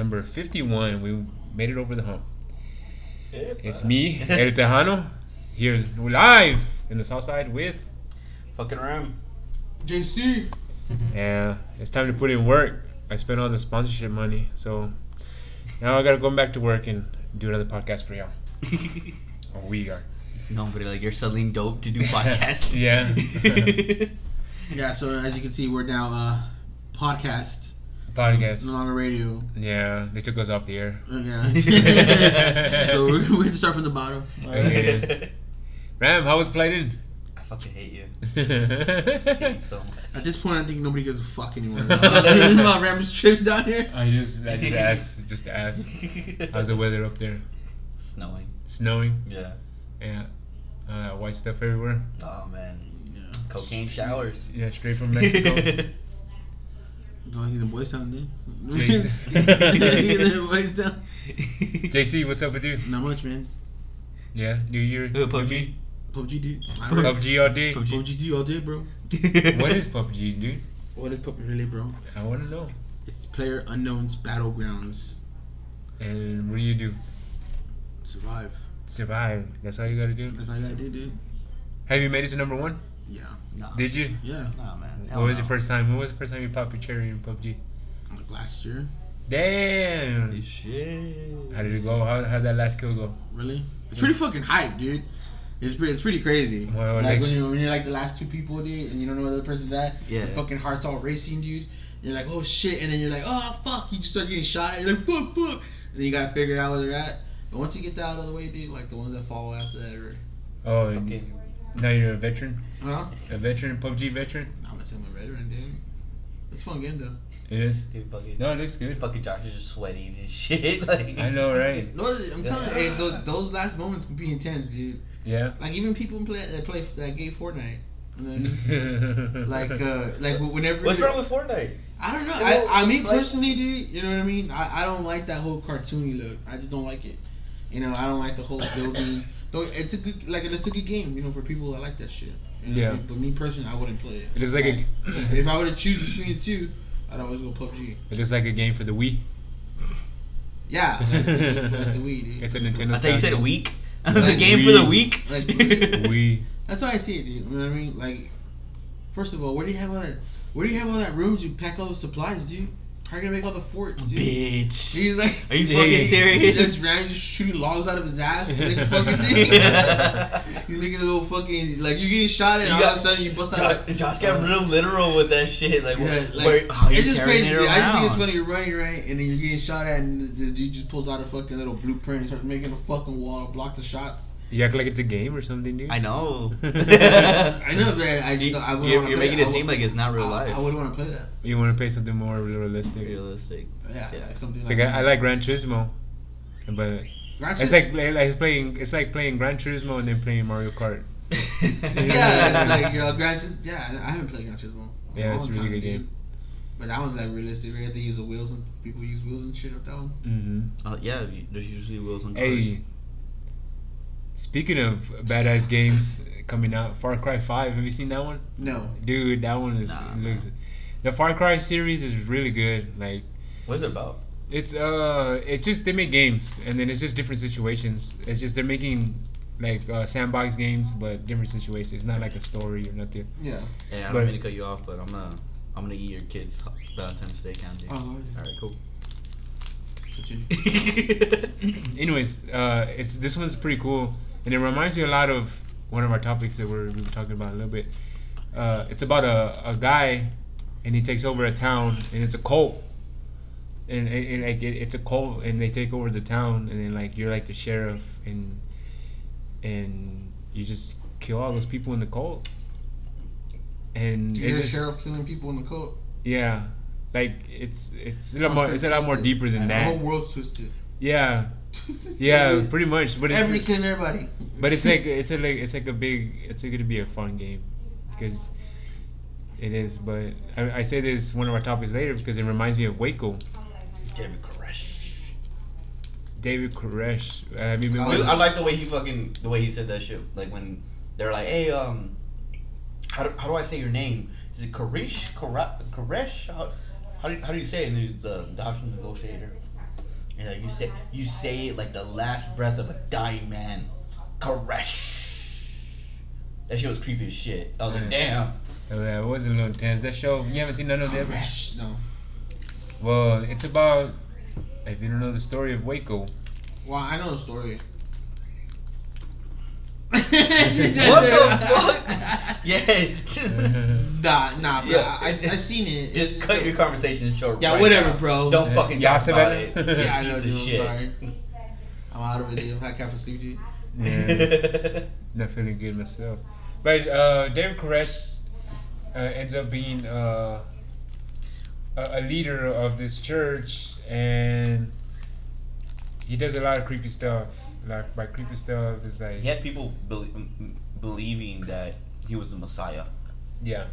number 51. We made it over the hump. It's me, El Tejano, here live in the South Side with, Fucking Ram. JC. Yeah, it's time to put in work. I spent all the sponsorship money, so now I gotta go back to work and do another podcast for y'all. Or we are. no, but like you're selling dope to do podcasts. Yeah. Yeah, so as you can see, we're now uh, podcast, Podcast. no longer radio. Yeah, they took us off the air. Uh, yeah. so we're, we're going to start from the bottom. Uh, Okay. Ram, how was flight in? I fucking hate you. Hate you so much. At this point, I think nobody gives a fuck anymore. about Rams trips down here. I just, I just asked, just to ask. How's the weather up there? Snowing. Snowing? Yeah. Yeah. Uh, white stuff everywhere. Oh man. Yeah. Cocaine showers. Yeah, straight from Mexico. It's like he's in Boys Town, dude. He's in Boys Town. JC, what's up with you? Not much, man. Yeah, New Year. Uh, new PUBG. me? PUBG, dude. I PUBG. love PUBG all day. PUBG. PUBG dude, all day, bro. What is PUBG, dude? What is PUBG really, bro? I want to know. It's Player Unknown's Battlegrounds. And what do you do? Survive. Survive. That's all you gotta do. That's all you gotta do, dude. Have you made it to number one? Yeah. Nah. Did you? Yeah. Nah, man. What was your first time? When was the first time you popped your cherry in PUBG? Like last year. Damn. Shit. How did it go? How how'd that last kill go? Really? It's pretty fucking hype, dude. It's pretty, it's pretty crazy. Well, like when you're, when you're like the last two people, dude, and you don't know where the other person's at. Yeah. Your fucking heart's all racing, dude. You're like, oh shit, and then you're like, oh fuck, you just start getting shot at. You're like, fuck, fuck, and then you gotta figure out where they're at. But once you get that out of the way, dude, like the ones that follow after that are, Oh, and Fucking. Now you're a veteran, huh? a veteran, PUBG veteran. I'm gonna say I'm a veteran, dude. It's a fun game though. It is. Dude, fucking. No, it looks good. Fucking Josh is just sweating and shit. Like. I know, right? No, I'm telling you, hey, those, those last moments can be intense, dude. Yeah. Like even people play that play that gay Fortnite. You know what I mean? like uh like whenever What's wrong with Fortnite? I don't know. Well, I, I mean like- personally, dude, you know what I mean. I, I don't like that whole cartoony look. I just don't like it. You know, I don't like the whole building. Though it's a good like it's a good game. You know, for people that like that shit. You know what I Yeah. mean? But me personally, I wouldn't play it. It is like a- if, if I were to choose between the two, I'd always go PUBG. It looks like a game for the Wii. Yeah, like, it's a for, like the Wii, dude. It's a Nintendo I thought you said a week. Like the game for the week. Like Wii. That's how I see it, dude. You know what I mean? Like, first of all, where do you have all that? Where do you have all that room to pack all the supplies, dude? How are you gonna make all the forts, dude? Bitch. He's like, Are you fucking He's serious? just ran, just shooting logs out of his ass to make a fucking thing. He's making a little fucking like you're getting shot at, You all got- of a sudden you bust out. Josh, Josh got uh, real literal with that shit. Like, Yeah, where, like, where, how it's just crazy. it dude. I just think it's funny. You're running right, and then you're getting shot at, and the dude just pulls out a fucking little blueprint and starts making a fucking wall to block the shots. You act like it's a game or something, dude. I know. I know, but I just You, I wouldn't you're you're play making that. it seem would- like it's not real I, life. I wouldn't want to play that. You want to play something more realistic. realistic. Yeah, Yeah. like something It's like, like I, I like Gran Turismo, but Grand it's Theft- like like it's playing it's like playing Gran Turismo and then playing Mario Kart. yeah, it's like you know, Gran Theft- Yeah, I haven't played Gran Turismo. in Yeah, it's long a really time, good dude. game. But that one's like realistic. Right? They use the wheels and people use wheels and shit with that one. Mm-hmm. Uh, yeah, there's usually wheels on cars. Hey, speaking of badass games coming out, Far Cry Five. Have you seen that one, No, dude? That one is Nah, looks. The Far Cry series is really good. Like What's it about? it's uh, it's just they make games and then it's just different situations. It's just they're making like uh, sandbox games, but different situations. It's not like a story or nothing. yeah. Hey, I don't But- mean to cut you off, but I'm gonna I'm gonna eat your kids' Valentine's Day candy. Oh, All right, cool. Anyways, uh, it's this one's pretty cool, and it reminds me a lot of one of our topics that we're, we were talking about a little bit. Uh, it's about a, a guy, and he takes over a town, and it's a cult, and, and, and like it, it's a cult, and they take over the town, and then like you're like the sheriff, and and you just kill all those people in the cult, and Do you hear it's just- sheriff killing people in the cult. yeah, like it's it's a lot more it's a lot more deeper than The that. whole world's twisted. Yeah, yeah, pretty much. But it's, Everybody killing everybody. But it's like it's a like it's like a big it's going to be a fun game because it is. But I, I say this one of our topics later because it reminds me of Waco. David Koresh. David Koresh. I mean, I I, like- I like the way he fucking the way he said that shit. Like when they're like, "Hey, um, how do, how do I say your name? Is it Karish? Kara- Koresh? How, how, do, how do you say it? And The, the hostage negotiator. And uh, you say you say it like the last breath of a dying man. Koresh. That shit was creepy as shit. I was like, damn. Oh, yeah, it was a little intense. That show, you haven't seen none of it ever? No. Well, it's about, if you don't know the story of Waco. Well, I know the story. What the fuck? Yeah. Nah, nah, bro. Yeah. I, I, I seen it. It's Just cut your conversation short. Yeah, right whatever, now. bro. Don't fucking Yeah, talk said about that. it. Yeah, I know, Piece dude. of I'm shit. sorry. I'm out of it, dude. I can't sleep, dude. Yeah, not feeling good myself. But uh, David Koresh uh, ends up being uh, a, a leader of this church, and he does a lot of creepy stuff. Like by creepy stuff, is like he had people belie- m- believing that he was the Messiah. yeah,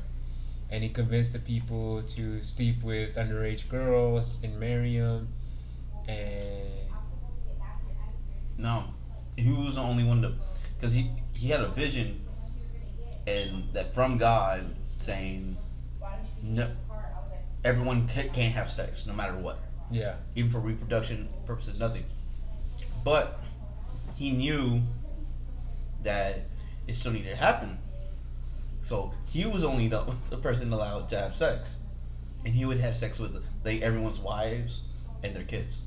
and he convinced the people to sleep with underage girls and marry them, and No, he was the only one to, because he he had a vision, and that from God saying, no, everyone can't have sex no matter what, yeah, even for reproduction purposes, nothing. But he knew that it still needed to happen. So he was only the, the person allowed to have sex, and he would have sex with like everyone's wives and their kids.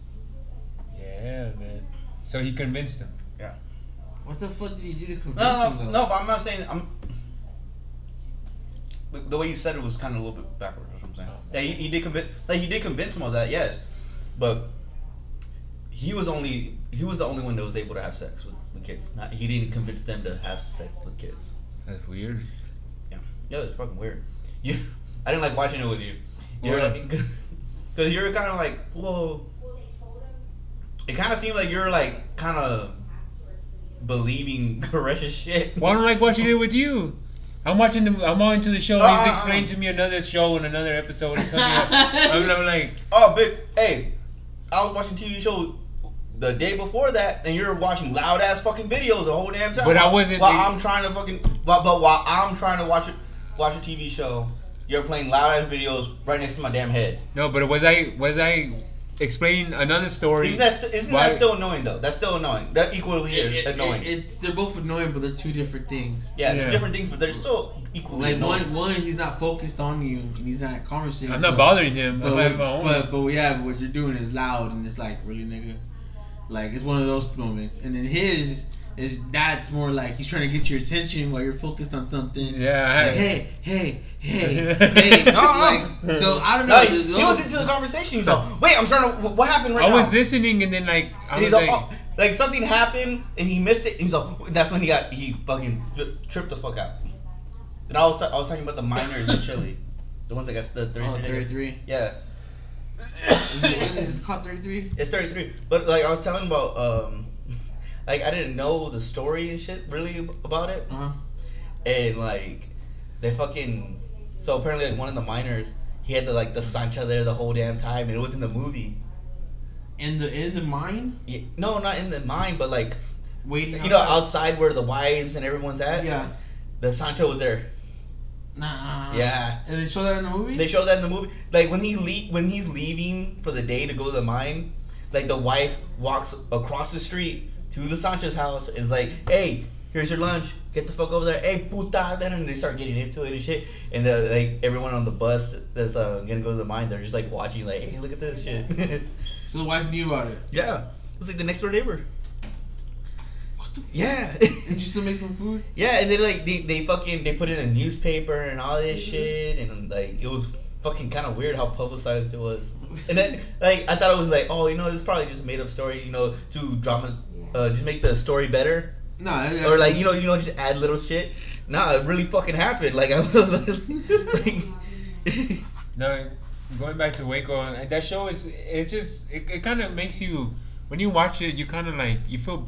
yeah, man. So he convinced them. Yeah. What the fuck did he do to convince No, him, no, though? no, but I'm not saying I'm. The, the way you said it was kind of a little bit backwards. That's what I'm saying. Oh. Yeah, he, he did convince, like he did convince him of that, yes, but he was only he was the only one that was able to have sex with, with kids. Not he didn't convince them to have sex with kids. That's weird. Yeah, it's fucking weird. You, I didn't like watching it with you. You're Why? like, because you're kind of like, whoa. It kind of seemed like you're like kind of believing Koresh's shit. Well, I don't like watching it with you. I'm watching the. I'm on to the show. Uh, He's explaining to me another show and another episode or something. I'm, I'm like, Oh, but hey, I was watching TV show the day before that, and you're watching loud ass fucking videos the whole damn time. But I wasn't- While I'm trying to fucking, but, but while I'm trying to watch it, watch a TV show, you're playing loud ass videos right next to my damn head. no, but was I was I explaining another story? Isn't that st- isn't Why- that still annoying though? That's still annoying. That equally It- it- annoying. it- it's they're both annoying, but they're two different things. yeah, Yeah. different things, but they're still equally Like annoying. one, one he's not focused on you, and he's not conversating. I'm not but- bothering him. I'm But, having my own. but but yeah, but what you're doing is loud, and it's like really nigga, like it's one of those moments. And then his is that's more like he's trying to get your attention while you're focused on something. yeah, I, Like, hey, hey, hey, hey. No, no. like, so I don't know. No, he, those- he was into the conversation. He's like, "Wait, I'm trying to. What happened right I now?" I was listening and then like I was he's like, like, oh, like something happened and he missed it. And he's like, that's when he got he fucking tripped the fuck out. And I was I was talking about the miners in Chile, the ones that got the 33. Oh, 33. Yeah, Is it, is it is it called 33? it's 33. But like I was telling about um, like I didn't know the story and shit really about it, Uh huh. and like they fucking so apparently like one of the miners he had the like the Sancha there the whole damn time and it was in the movie. In the in the mine, Yeah, no, not in the mine, but like waiting. you know outside where the wives and everyone's at. Yeah. The Sancho was there. Nah. Yeah. And they show that in the movie. They show that in the movie. Like when he le- when he's leaving for the day to go to the mine, like the wife walks across the street to the Sanchez house and is like, "Hey, here's your lunch. Get the fuck over there. Hey, puta." And they start getting into it and shit. And the, like everyone on the bus that's uh, gonna go to the mine, they're just like watching, like, "Hey, look at this shit." so the wife knew about it. yeah, it was like the next door neighbor. What the? Yeah. and you still make some food? Yeah, and then like they, they fucking they put in a newspaper and all this shit, and like it was fucking kind of weird how publicized it was. And then like I thought it was like, oh, you know, this is probably just a made up story, you know, to drama, uh, just make the story better, Nah. or like you know, you know, just add little shit. Nah, it really fucking happened. Like I was like, no, going back to Waco, and that show is it's just it, it kind of makes you when you watch it, you kind of like you feel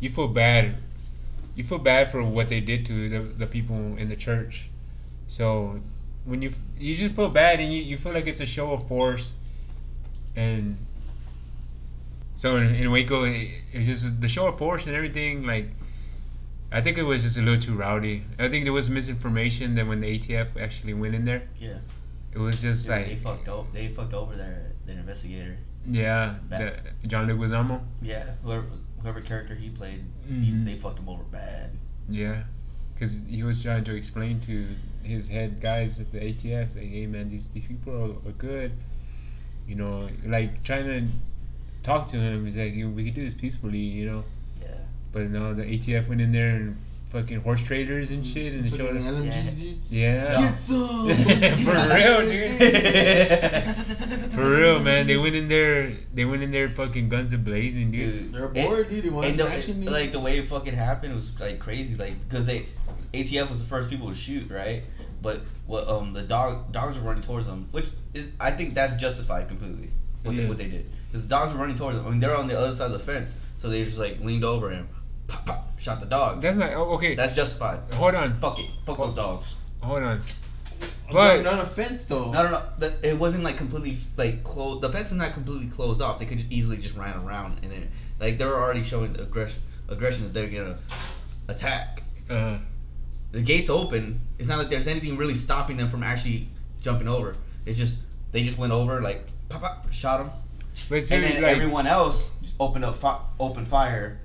you feel bad, you feel bad for what they did to the the people in the church. So when you you just feel bad and you, you feel like it's a show of force, and so in, in Waco, it, it's just the show of force and everything like. I think it was just a little too rowdy. I think there was misinformation that when the ATF actually went in there, Yeah. it was just Dude, like they fucked over. They fucked over their their investigator. yeah, the, John Leguizamo. Yeah, whoever whoever character he played, he, Mhm. they fucked him over bad. Yeah, because he was trying to explain to his head guys at the ATF, saying, "Hey man, these these people are, are good." You know, like trying to talk to him. He's like, "We could do this peacefully," you know. Yeah. But no, the ATF went in there and fucking horse traders and shit, and they Fucking showed him. LMGs, dude. Yeah. Get some. For real, dude. For real, man. They went in there. They went in there, fucking guns ablazing, dude. Dude, They're bored, dude. They want and the, action, dude. like the way it fucking happened was like crazy, like because they ATF was the first people to shoot, right? But what um the dog dogs were running towards them, which is I think that's justified completely. What they what they did because the dogs were running towards them. I mean they're on the other side of the fence, so they just like leaned over and pop, pop, shot the dogs. That's not oh, okay. That's justified. Hold on, Fuck it, fuck those dogs. hold on. But But not a fence though. No, no, no. That, it wasn't like completely like closed. The fence is not completely closed off. They could just easily just ran around and then like they were already showing aggression. Aggression that they're gonna attack. uh, The gates open. It's not like there's anything really stopping them from actually jumping over. It's just they just went over like pop, pop, shot them, but and then like, everyone else opened up fi- open fire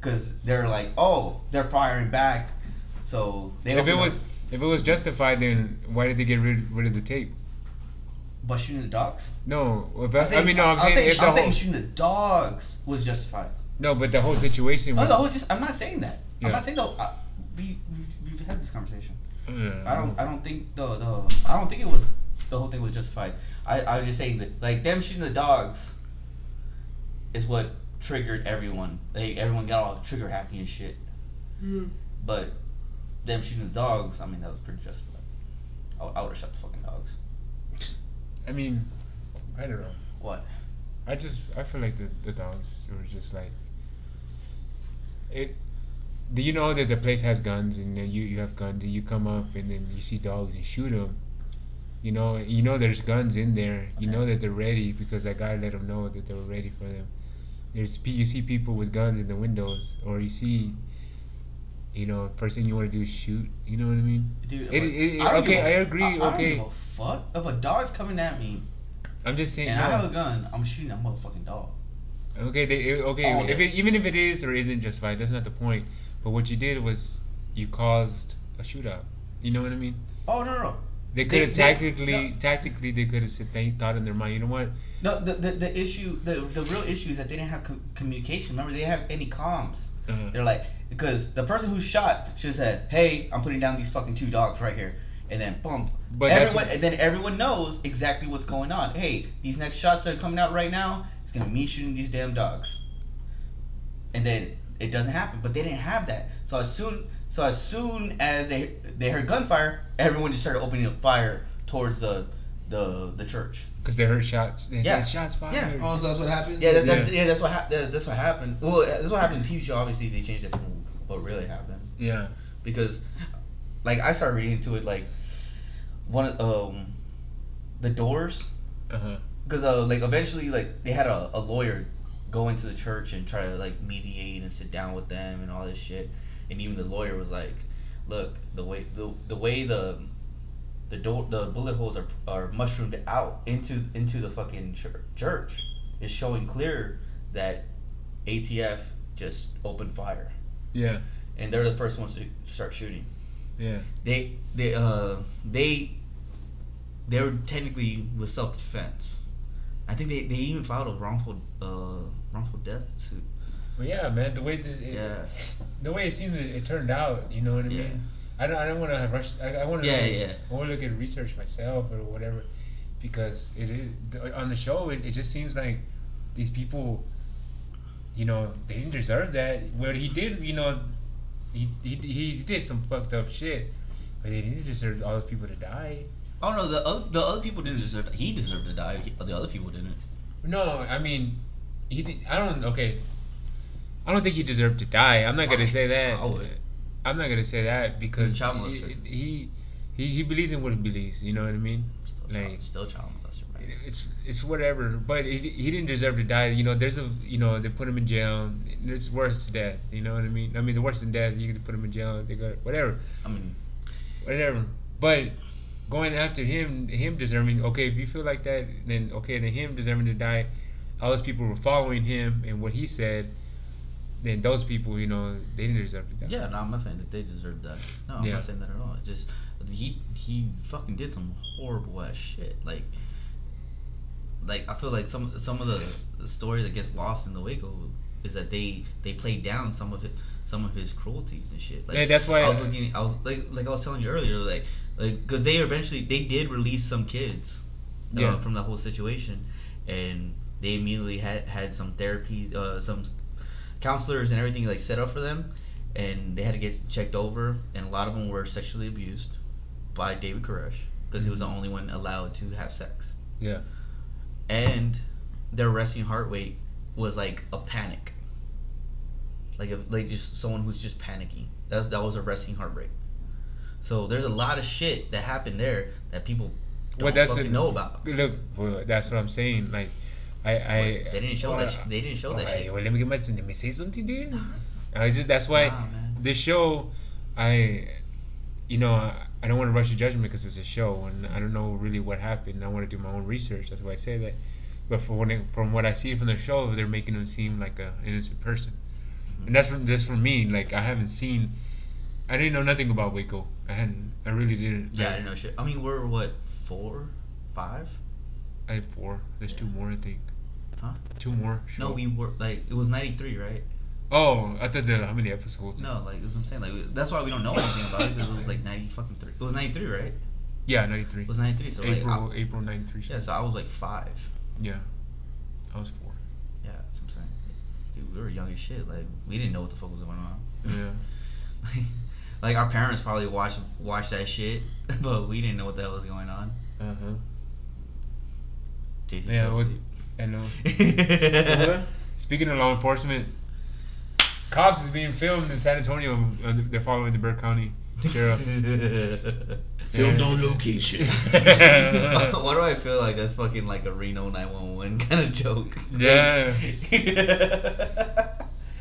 because they're like, oh, they're firing back. So they if it opened up was if it was justified, then why did they get rid, rid of the tape? by shooting the dogs. No, if I, saying, I mean no, I'm, saying, saying, if the I'm whole, saying shooting the dogs was justified. no, but the whole situation No, was. the whole just I'm not saying that. Yeah. I'm not saying no. We we've, we've had this conversation. Uh, I don't I don't think the the I don't think it was the whole thing was justified. I I was just saying that like them shooting the dogs is what triggered everyone. Like everyone got all trigger happy and shit. Hmm. But them shooting the dogs, I mean that was pretty justified. I, would- I would have shot the fucking dogs. I mean, I don't know. What? I just I feel like the, the dogs were just like it. Do you know that the place has guns and then you you have guns and you come up and then you see dogs and shoot them? You know you know there's guns in there. You Okay. know that they're ready because that guy let them know that they were ready for them. There's you see people with guns in the windows or you see. You know, first thing you want to do is shoot. You know what I mean? Dude, It- it- I okay, give a- I agree, I, I okay. don't give a fuck if a dog's coming at me I'm just saying. and no. I have a gun. I'm shooting that motherfucking dog. Okay, they, okay. All If it, even if it is or isn't justified, that's not the point. But what you did was you caused a shootout. You know what I mean? Oh no no no. They could have tactically, no. tactically, they could have said they thought in their mind. You know what? No, the, the, the issue, the, the real issue is that they didn't have com- communication. Remember, they didn't have any comms. Uh, They're like, because the person who shot should have said, "Hey, I'm putting down these fucking two dogs right here," and then boom. But everyone, what- and then everyone knows exactly what's going on. Hey, these next shots that are coming out right now, it's gonna be me shooting these damn dogs. And then it doesn't happen, but they didn't have that. So as soon, so as soon as they they heard gunfire, everyone just started opening up fire towards the the the church. because they heard shots. They Yeah. said shots fired. Yeah. Oh, so that's what happened. Yeah, that, that, Yeah. yeah. that's what hap- that, that's what happened. Well, that's what happened in TV show. Obviously, they changed it from what really happened Yeah. because, like, I started reading into it like one of um the Doors Uh huh. because uh like eventually like they had a, a lawyer go into the church and try to like mediate and sit down with them and all this shit, and even the lawyer was like, look the way the the way the the door the bullet holes are are mushroomed out into into the fucking chur- church is showing clear that ATF just opened fire Yeah. and they're the first ones to start shooting. Yeah. They they uh they they were technically with self defense. I think they, they even filed a wrongful uh wrongful death suit. But yeah, man, the way that it, Yeah. the way it seemed it, it turned out, you know what I Yeah. mean? I don't, I don't want to rush. I, I want to. Yeah, yeah. I want to look at research myself or whatever, because it is on the show. It, it just seems like these people, you know, they didn't deserve that. What he did, you know, he he, he did some fucked up shit, but they didn't deserve all those people to die. Oh no, the other the other people didn't deserve. He deserved to die. He- The other people didn't. No, I mean, he. Did, I don't. Okay. I don't think he deserved to die. I'm not Why? gonna say that. I would. I'm not gonna say that because child he, molester. he he, he believes in what he believes. You know what I mean? Still, Like- child, still child molester, right? It's it's whatever. But he, he didn't deserve to die. You know, there's a you know they put him in jail. There's worse to death. You know what I mean? I mean the worse than death. You could put him in jail. They got whatever, I mean, whatever. But going after him, him deserving. Okay, if you feel like that, then okay, then him deserving to die. All those people were following him and what he said. Then those people, you know, they didn't deserve to die. yeah, no, I'm not saying that they deserve that. No, I'm Yeah. not saying that at all. It's just he he fucking did some horrible ass shit. Like, like I feel like some some of the, the story that gets lost in the Waco is that they they played down some of it some of his cruelties and shit. Like, Yeah, that's why I was looking. I was like like I was telling you earlier, like like because they eventually they did release some kids, uh, from the whole situation, and they immediately had had some therapy, uh, some counselors and everything like set up for them, and they had to get checked over, and a lot of them were sexually abused by David Koresh because he was the only one allowed to have sex, Yeah. and their resting heart rate was like a panic. Like a, like just someone who's just panicking. That that was a resting heart rate. So there's a lot of shit that happened there that people don't Well, that's fucking a- know about. Look, well, that's what I'm saying. Like, I, I. They didn't show that. well, they didn't show that Alright, shit. Well, let me get my. Let me say something, dude. I just that's why Nah, this show, I, you know, I, I don't want to rush the judgment because it's a show and I don't know really what happened. I want to do my own research. That's why I say that. But from what I- from what I see from the show, they're making him seem like a innocent person, mm-hmm. and that's from just from me. Like I haven't seen, I didn't know nothing about Waco. I hadn't. I really didn't. Yeah, I didn't know shit. I mean, we're what four, five? I have four. There's two more, I think. Huh? Two more. No, we were like it was ninety three, right? Oh, I thought the how many episodes? No, like that's what I'm saying. Like that's why we don't know anything about it because it was like ninety fucking three. It was ninety three, right? Yeah, ninety three. It was ninety three. So like, April I, April ninety three. yeah, so I was like five. Yeah. I was four. Yeah, that's what I'm saying. Dude, we were young as shit. Like we didn't know what the fuck was going on. Yeah. like our parents probably watched watched that shit, but we didn't know what the hell was going on. Uh huh. Jason Yeah, what- I know. What? Speaking of law enforcement, cops is being filmed in San Antonio. Uh, they're following the Bexar County sheriff. Filmed Yeah. on location. Why do I feel like that's fucking like a Reno 911 kind of joke? Yeah.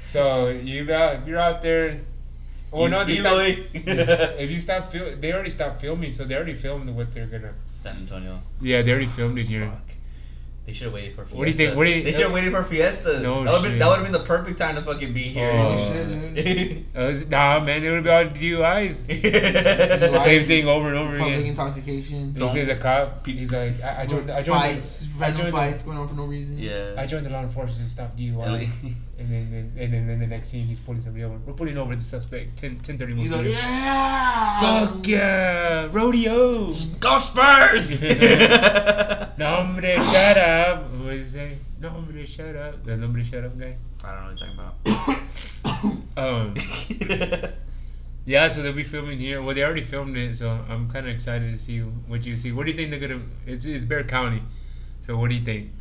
So you out if you're out there. Oh no, they stopped, if you stop fil- they already stopped filming, so they already filmed what they're gonna. San Antonio. Yeah, they already filmed it here. Fuck. They should have waited for Fiesta. What do you think- what do you- they should have waited for Fiesta. No that would shit. that would have been the perfect time to fucking be here. Oh, oh shit, dude. Nah, man, it would be all DUIs. Right. Same thing over and over again. Public again. intoxication. You see the cop? He's like, I, I joined. I joined. fights, I random joined. fights going on for no reason. yeah. I joined the law enforcement to stop DUI. And then, then and then, then the next scene, he's pulling somebody over. We're pulling over the suspect. 10, 10 30 He's like, minutes. yeah. Fuck yeah, rodeo. Go Spurs! No, hombre, shut up. What he say? No, hombre, shut up. The hombre, shut up guy. I don't know what you're talking about. um. yeah, so they'll be filming here. Well, they already filmed it, so I'm kind of excited to see what you see. What do you think they're gonna? It's it's Bexar County, so what do you think?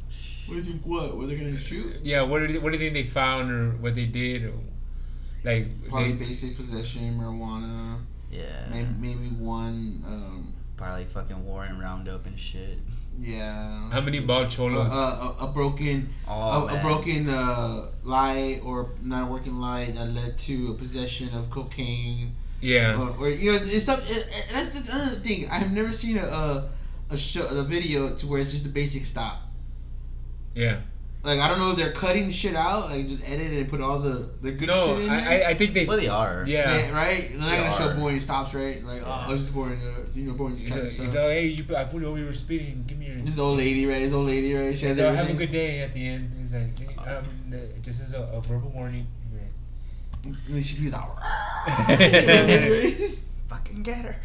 What do you think? What? What they're gonna shoot? Yeah, what do you, what do you think they found or what they did? Or, like, Probably they, basic possession, marijuana. yeah. Maybe, maybe one. Um, Probably like fucking Warren Roundup and shit. yeah. how many bald Uh, cholos? uh, a, a broken, Oh, a, a broken uh, light or not working light that led to a possession of cocaine. yeah, Or, or you know, it's, it's stuff. It, it, that's just another thing. I have never seen a a, a show, a video to where it's just a basic stop. Yeah. Like I don't know if they're cutting shit out, like just edit and put all the the good No, shit in there. I, I I think they. Well, they are. Yeah. Yeah, right. They're not They gonna show boring stops, right? Like, oh, Yeah. it's just boring. Uh, you know, boring He's type he's stuff. like, hey, you, I put over, you were speeding. Give me your. This old lady, right? This old lady, right? She has So have a good day at the end. He's like, hey, um, the, just as a, a verbal warning. And then she goes out. Fucking get her.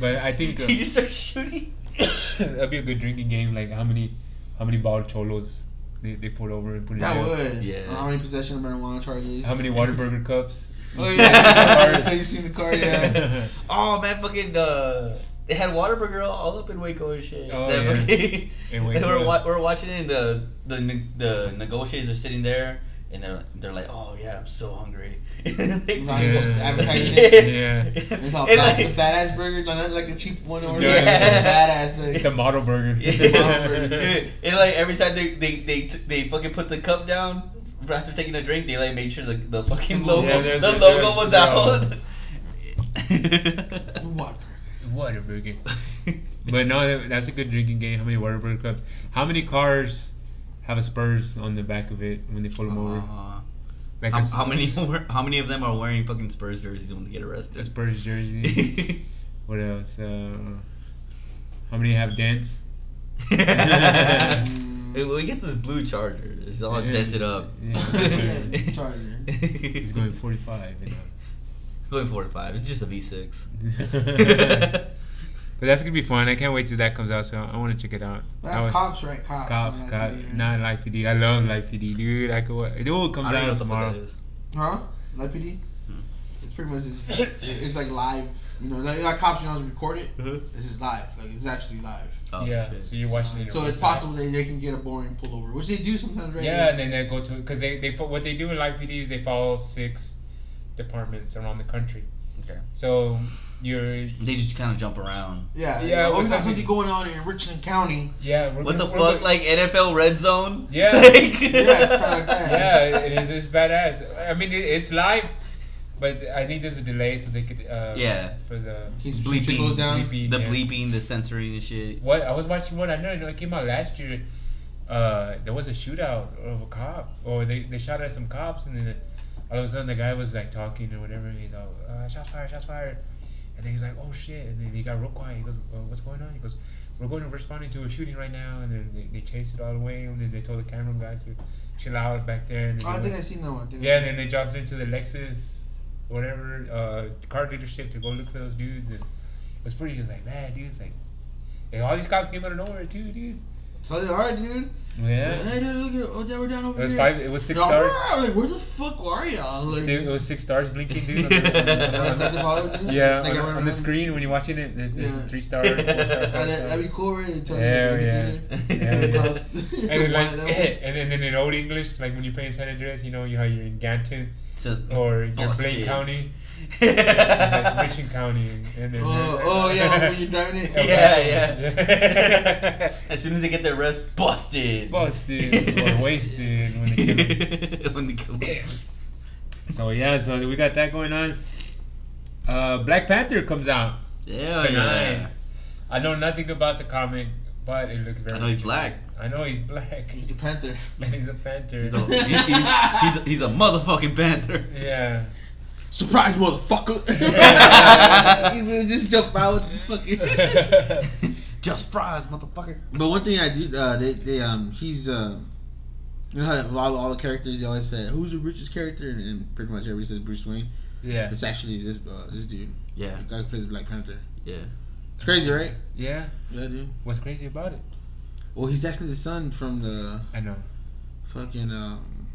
But I think uh, he just starts shooting. that'd be a good drinking game. Like how many, how many bald cholos they, they pulled over and put in that jail. would. Yeah. How many possession of marijuana charges? How many Whataburger cups? Oh yeah, you seen the car? Yeah. Oh man, fucking uh, they had Whataburger all, all up in Waco and shit. Oh, That yeah. fucking- In Waco, were yeah. wa- we were watching it, and the the the negotiators are sitting there, and they're they're like, oh yeah, I'm so hungry. Right, Yeah. just advertising it. Yeah. It's all And like- the badass burger, like, not like a cheap one or Yeah. yeah. badass. Like, It's a model burger. Yeah. and like every time they they they, t- they fucking put the cup down after taking a drink, they like made sure the, the fucking logo Yeah, they're- the they're- logo was they're- out. what? Whataburger. But no, that's a good drinking game. How many Whataburger cups? How many cars have a Spurs on the back of it when they pull them over? Uh, Like how, a, how many how many of them are wearing fucking Spurs jerseys when they get a arrested? Spurs jersey? what else? Uh, how many have dents? Hey, we get this blue charger. It's all Yeah. dented up. Yeah, charger. It's going 45. You know. Going 45. It's just a V6. But that's gonna be fun. I can't wait till that comes out. So I want to check it out. I That's was- cops, right? Cops. Cops, not cops, PD, right? not Live PD. I love Live PD, dude. I could. wa- It all comes I don't know out what tomorrow. that is. Huh? Live PD? Hmm. It's pretty much it's, it's like live. You know, like, like cops, you know, record it. Uh-huh. This is live. Like it's actually live. Oh, yeah, shit. so you're watching it. So it's possible that they can get a boring pullover, which they do sometimes, right? Yeah, and then they go to because they they what they do in Live PD is they follow six departments around the country. Okay. So you're They just kind of jump around. Yeah. Yeah, Yeah. Oh, we what's something- something going on in Richland County. yeah. We're What the gonna- we're fuck? gonna- Like NFL Red Zone? Yeah. Like- Yeah, it's kinda like that. yeah, it is. It's badass. I mean, it, it's live, but I think there's a delay so they could. Uh, Yeah. For the In case Bleeping. goes down. Bleeping. The yeah. bleeping, the censoring and shit. What I was watching one. I know. I know it came out last year. Uh, there was a shootout of a cop, or they, they shot at some cops, and then all of a sudden the guy was like talking or whatever. And he's all, uh, "Shots fired! Shots fired!" And then he's like, "Oh shit!" And then he got real quiet. He goes, uh, "What's going on?" He goes, "We're going to responding to a shooting right now." And then they, they chased it all the way, and then they told the camera guys to chill out back there. And Oh, I think went- I seen that one. I think I yeah, and then they dropped into the Lexus, whatever, uh, car dealership to go look for those dudes, and it was pretty. He was like, man, dude, it's like, hey, all these cops came out of nowhere too, dude. So they are, dude. Yeah, Hey, dude, look at oh, they were down over it was here. five. It was six Yeah, stars. I'm Like, where the fuck are y'all? Like, Si- It was six stars blinking, dude. on the- Like that yeah, Like, on, on the screen when you're watching it, there's there's Yeah. three star, four star, five that, star. that'd be cool, right? They tell you Yeah, the yeah. indicator. Yeah, yeah. Close. And then like, One of them. and then, then in old English, like when you're playing San Andreas, you know you how you're in Ganton So, or you're Busted. Blaine County, it's like Richland County, and then Oh, oh yeah, when you're driving it. Yeah, yeah. as soon as they get their arrest, busted. Busted or wasted when they kill when they kill them. So yeah, so we got that going on. Uh, Black Panther comes out Yeah, tonight. yeah. I know nothing about the comic, but it looks very. I know he's black. I know he's black. He's a panther. and he's a panther. He's a, he's, he's, he's, a, he's a motherfucking panther. yeah. Surprise, motherfucker! He would just jump out with this fucking. Just surprise, motherfucker. But one thing I do, uh, they they um he's uh, you know how all, all the characters they always said, who's the richest character and, and pretty much everybody says Bruce Wayne. yeah. It's actually this uh, this dude, Yeah, the guy who plays Black Panther. yeah. It's crazy, right? Yeah. Yeah, dude. What's crazy about it? Well, he's actually the son from the I know. fucking um,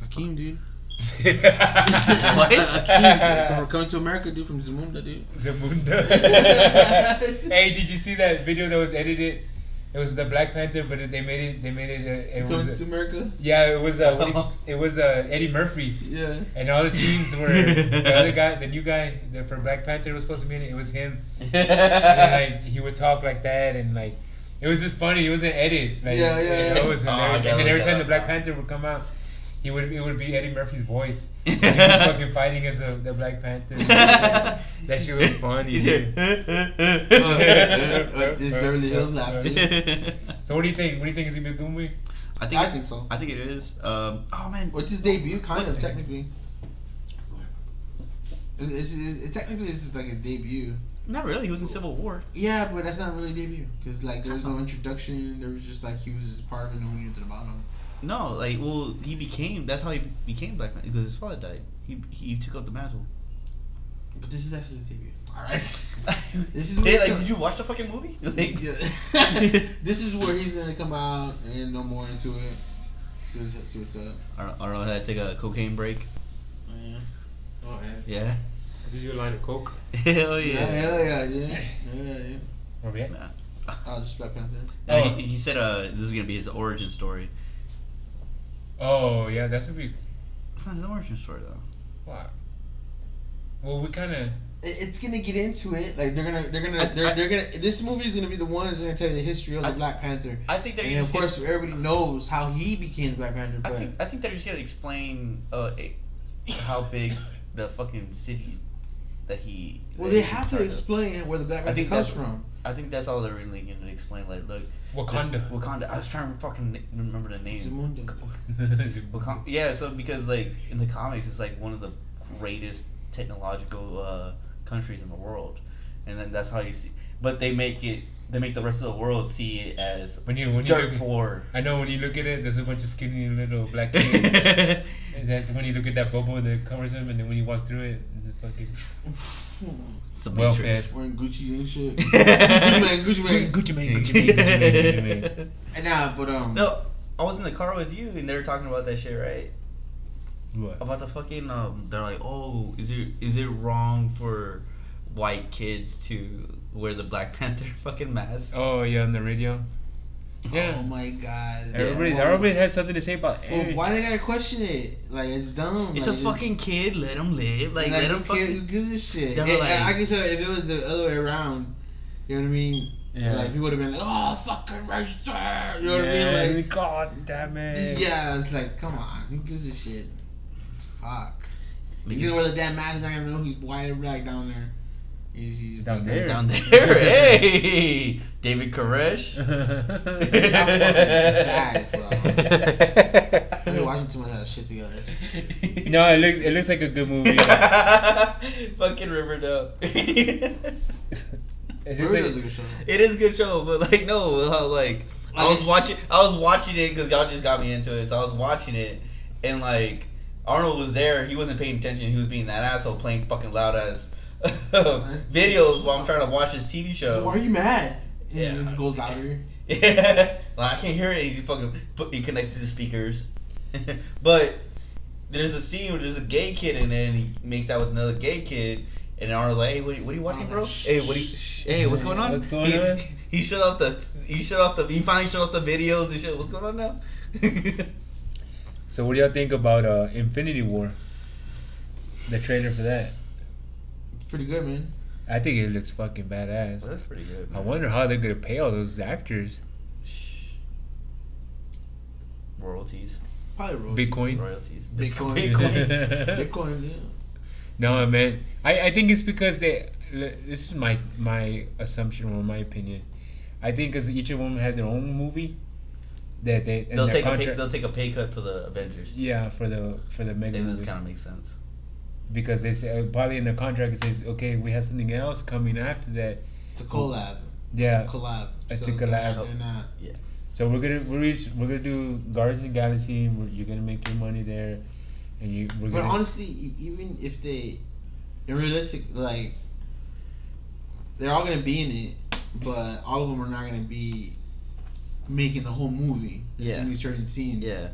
Hakeem, dude. What? Hakeem from Coming to America, dude, from Zamunda, dude. Zamunda. hey, did you see that video that was edited? It was the Black Panther, but they made it. They made it. Uh, it Coming was. to America. yeah, it was. Uh, what do it was uh, Eddie Murphy, Yeah. and all the scenes were the other guy, the new guy that for Black Panther was supposed to be in it. It was him, and then, like he would talk like that, and like it was just funny. It was an edit. Like, Yeah, yeah, and yeah. It was Oh, hilarious. I and then every time the Black. Panther would come out, he would it would be Eddie Murphy's voice. And he was fucking fighting as a, the Black Panther. that shit was funny. dude. this Beverly Hills laugh, dude. So what do you think? What do you think is gonna be a good movie? I think I think so. I think it is. Um, oh man, What's his debut? Kind of technically. It's, it's, it's, it's technically this is like his debut. not really. He was in Civil War. Yeah, but that's not really debut because like there was no introduction. There was just like he was just part of it. No one knew to the bottom. No, like well, he became. That's how he became Black Panther because his father died. He he took up the mantle. But this is actually his debut. All right. this is is where- like, did you watch the fucking movie? Like, Yeah. this is where he's gonna come out and no more into it. See what's up. See what's up. Ar- Arnold had to take a cocaine break. Yeah. Oh man, Yeah. this is your line of coke. Hell Yeah. yeah. Hell yeah. Yeah. Yeah. Yeah. Where we at? Oh, just Black Panther. No, Oh. he, he said uh, this is gonna be his origin story. Oh yeah, that's a be It's not his origin story though. wow. Well, we kind of It's gonna get into it. Like they're gonna, they're gonna, I- they're, I- they're gonna. This movie is gonna be the one that's gonna tell you the history of the I- Black Panther. I think they're And of course, gonna, everybody knows how he became the Black Panther. I But think I think they're just gonna explain uh how big the fucking city that he. well, that they he's have to charge of. explain where the Black Panther comes that's- from. I think that's all they're really gonna explain. Like, look, Wakanda. the- Wakanda. I was trying to fucking remember the name. Zamunda. Wakanda. Yeah, so because like in the comics, it's like one of the greatest technological uh, countries in the world, and then that's how you see. But they make it. They make the rest of the world see it as when you when you dirt look, poor. I know when you look at it, there's a bunch of skinny little black kids. and that's when you look at that bubble that covers them, and then when you walk through it, it's fucking It's the Well Matrix. fed. Wearing Gucci and shit. Gucci man, Gucci man. Gucci Mane, Gucci Mane, Gucci Mane, Gucci Mane. And nah, but um. No, I was in the car with you, and they were talking about that shit, right? What? About the fucking um, they're like, oh, is it is it wrong for white kids to wear the Black Panther fucking mask? Oh yeah, on the radio. Yeah. Oh my god. Everybody, Well, everybody has something to say about Well, every- why they gotta question it? Like it's dumb. It's like, a fucking kid. Let him live. Like, Like, let who him care- fucking. Who gives a shit? They're like- I can tell if it was the other way around, you know what I mean? Yeah. Like people would have been like, "Oh, fucking racist," you know what I mean? Like, God damn it. yeah, it's like, come on, who gives a shit? Fuck. He's Because- gonna wear the damn mask. He's not gonna know he's white or black down there. He's, he's Down there. down there. hey, David Koresh. Bro. I've been watching too much of shit together. no, it looks it looks like a good movie. Fucking Riverdale. It looks Riverdale's a good show. It is a good show, but like no, how uh, like I was watching, I was watching it because y'all just got me into it. So I was watching it, and like Arnold was there. He wasn't paying attention. He was being that asshole, playing fucking loud ass videos while I'm trying to watch this TV show. So why are you mad? Yeah. And it just goes louder. Yeah, like I can't hear it. He just fucking put he connects to the speakers. but there's a scene where there's a gay kid in there, and he makes out with another gay kid. And Arnold's like, "Hey, what, what are you watching, bro? Hey, what? Are you, hey, what's going on? What's going he, on? He shut off the. He shut off the. He finally shut off the videos and shit. What's going on now? so what do y'all think about uh, Infinity War? The trailer for that. It's pretty good, man. I think it looks fucking badass. That's pretty good. I wonder how they're gonna pay all those actors. royalties, Probably royalties. Bitcoin. royalties, Bitcoin. Bitcoin. Bitcoin, yeah. No, man. I, I think it's because they. This is my my assumption or my opinion. I think because each of them had their own movie. That they they'll their take a pay, they'll take a pay cut for the Avengers. yeah, for the for the mega And this kind of makes sense. Because they say uh, probably in the contract it says okay we have something else coming after that. It's a collab. Yeah. Collab. It's so a collab. They're not. Yeah. So we're gonna we're reach, we're gonna do Guardians of the Galaxy. We're, you're gonna make your money there, and you we're But gonna. honestly, e- even if they, in realistic, like, they're all gonna be in it, but all of them are not gonna be making the whole movie. There's Yeah. gonna be certain scenes. Yeah.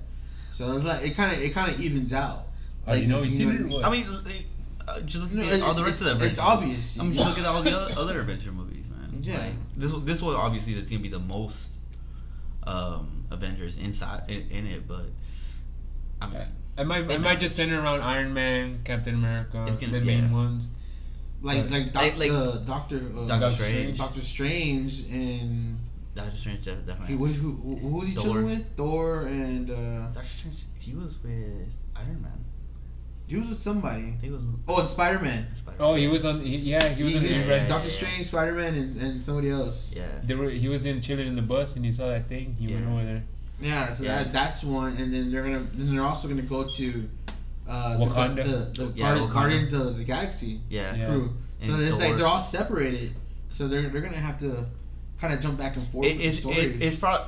So it's like it kind of it kind of evens out. Oh, you like, know you you seen know, it. or What? I mean, like, uh, just look No, at all it's- the rest of the it's- Avengers. it's obvious. I mean, just look at all the other, other Avenger movies, man. Yeah. Like, this one- this one obviously is gonna be the most um, Avengers inside in, in it, but I mean, it might it might just center around Iron Man, Captain America, It's gonna- the main yeah. ones. like like, doc, Like- like- uh, Doctor uh, Doctor Doctor Strange. Doctor Strange and Doctor Strange de- definitely. he was who who who was he Thor. chilling with? Thor and uh, Doctor Strange. He was with Iron Man. He was with somebody. He was. Oh, and Spider Man. Oh, he was on. He, yeah, he was in. he, Yeah, he- yeah, Doctor yeah. Strange, Spider Man, and, and somebody else. Yeah. They were. He was in chilling in the bus, and he saw that thing. He went over there. Yeah, so Yeah. That, that's one, and then they're gonna then they're also gonna go to uh, Wakanda? the, the, the Yeah, Guardi- Wakanda. Guardians of the Galaxy Yeah. Yeah. crew. So And it's Thor. like they're all separated. So they're they're gonna have to kind of jump back and forth It, with it's the it, stories. it's probably.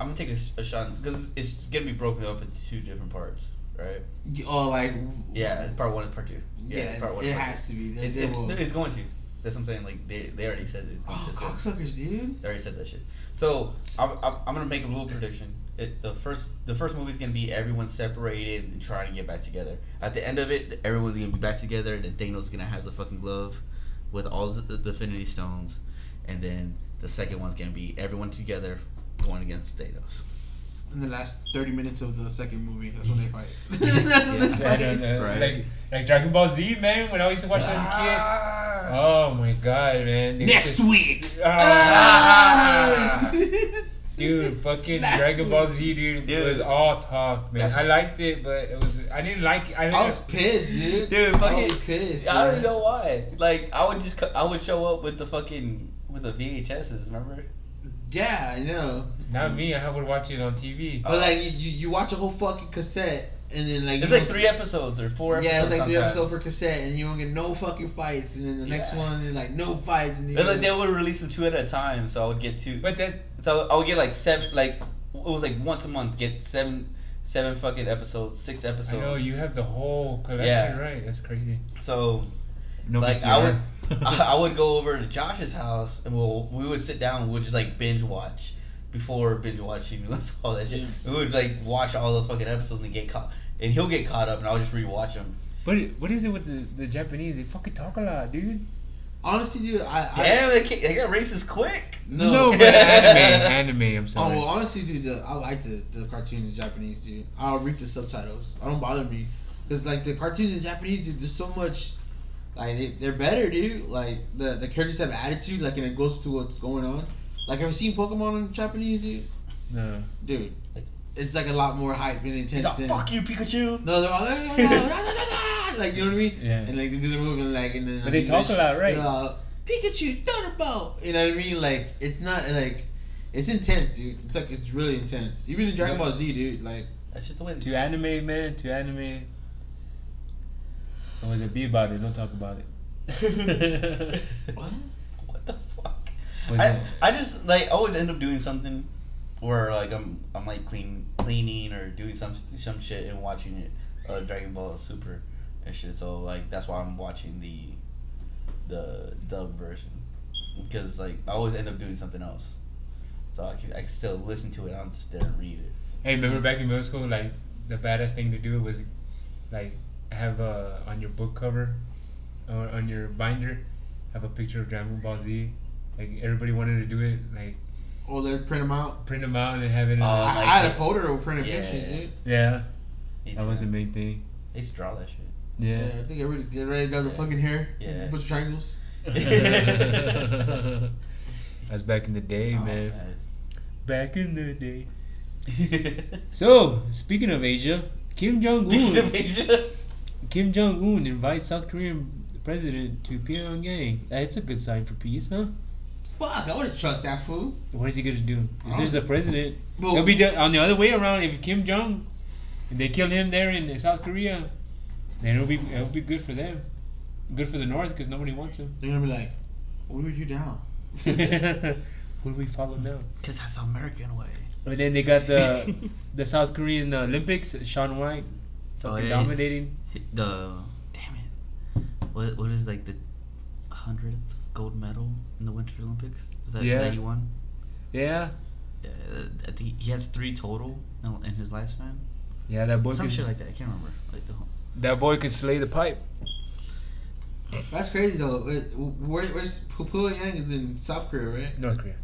I'm gonna take a shot because it's gonna be broken up into two different parts, right? oh, like Yeah, it's part one It's part two. yeah, it's part one. it part has two. to be. It's, it's, it's going to. That's what I'm saying. Like they, they already said it's going oh, going cocksuckers, dude. They already said that shit. So I'm, I'm, I'm gonna make a little prediction. It, the first the first movie is gonna be everyone separated and trying to get back together. At the end of it, everyone's gonna be back together, and then Thanos is gonna have the fucking glove with all the, the Infinity Stones, and then the second one's gonna be everyone together going against Thanos. In the last thirty minutes of the second movie. That's when they fight. That's when Yeah, I don't know. Right. Like like Dragon Ball Z, man. When I used to watch that as a kid. Ah. Oh my god, man. It's Next just- week. Ah. Ah. Dude, fucking Next Dragon Ball Z, dude, Dude. was all talk, man. That's- I liked it, but it was I didn't like. it. I, I was pissed, dude. Dude, I fucking- was pissed. I don't man. know why. Like I would just I would show up with the fucking with the VHSs. Remember? Yeah, I know. not me. I would watch it on TV. But like you, you you watch a whole fucking cassette and then like It's you like three see- episodes or four. Yeah, it was episodes like three sometimes. episodes per cassette, and you don't get no fucking fights, and then the next one, you're like no fights, and you But like they would release them two at a time, so I would get two. But then So I would get like seven, like it was like once a month, get seven, seven fucking episodes, six episodes. I episodes. know you have the whole collection, Yeah. right? That's crazy. So No like VCR. I would, I, I would go over to Josh's house and we'll we would sit down. and We'd just like binge watch before binge watching was all that shit. Yeah. We would like watch all the fucking episodes and get caught. And he'll get caught up, and I'll just rewatch them. But it- what is it with the, the Japanese? They fucking talk a lot, dude. honestly, dude, I, I Damn, they, ca- they got racist quick. no. but anime, anime. I'm sorry. Oh well, honestly, dude, the, I like the the cartoon in Japanese, dude. I'll read the subtitles. I don't bother me, cause like the cartoon in Japanese, dude, there's so much, like they, they're better, dude. Like the the characters have attitude, like and it goes to what's going on. Like have you seen Pokemon in Japanese, dude? no. Dude, it's like a lot more hype and intense. He's like, than- "Fuck you, Pikachu." No, they're all ah, ah, ah, like you know what I mean. Yeah. And like they do the move and like and then. But they talk a lot, right? Uh, Pikachu Thunderbolt. You know what I mean? Like it's not like it's intense, dude. It's like it's really intense. Even in Dragon Ball Z, dude. Like That's just the way. To anime, man. To anime. What was it? Be about it. Don't talk about it. what? What the fuck? Was I, it- I just like always end up doing something where like I'm I'm like clean cleaning or doing some some shit and watching it uh, Dragon Ball Super and shit. So like that's why I'm watching the the dub version because like I always end up doing something else. So I can I can still listen to it. I don't sit there and read it. Hey, remember back in middle school, like the baddest thing to do was like have uh, on your book cover or on your binder have a picture of Dragon Ball Z. Like everybody wanted to do it, like Oh, they print them out. print them out and have it. In Oh, a, I, like I had a that. folder of printed Yeah. pictures, dude. yeah, It's, that was the main thing. They used to draw that shit. Yeah, Yeah. I think everybody get ready does the fucking hair. Yeah. Bunch of triangles. That's back in the day, Oh, man. Back in the day. So, speaking of Asia, Kim Jong Speaking Un. of Asia. Kim Jong Un invites South Korean president to Pyongyang. That's a good sign for peace, huh? Fuck, I wouldn't trust that fool. What is he gonna do? If there's a president, Well, it'll be the, on the other way around. If Kim Jong, if they kill him there in South Korea, then it'll be it'll be good for them, good for the North because nobody wants him. they're gonna be like, "We were you down." Who do we follow now? Because that's the American way. And then they got the the South Korean Olympics. Shaun White, fucking yeah. dominating. The damn it, what what is like the hundredth gold medal in the Winter Olympics? Is that Yeah. that he won? Yeah, Yeah, I think he has three total in, in his lifespan. yeah. That boy Some could, shit like that. I can't remember. Like the whole. that boy could slay the pipe. That's crazy though. Where, where, where's Pu- Pyongyang is in South Korea, right? North Korea,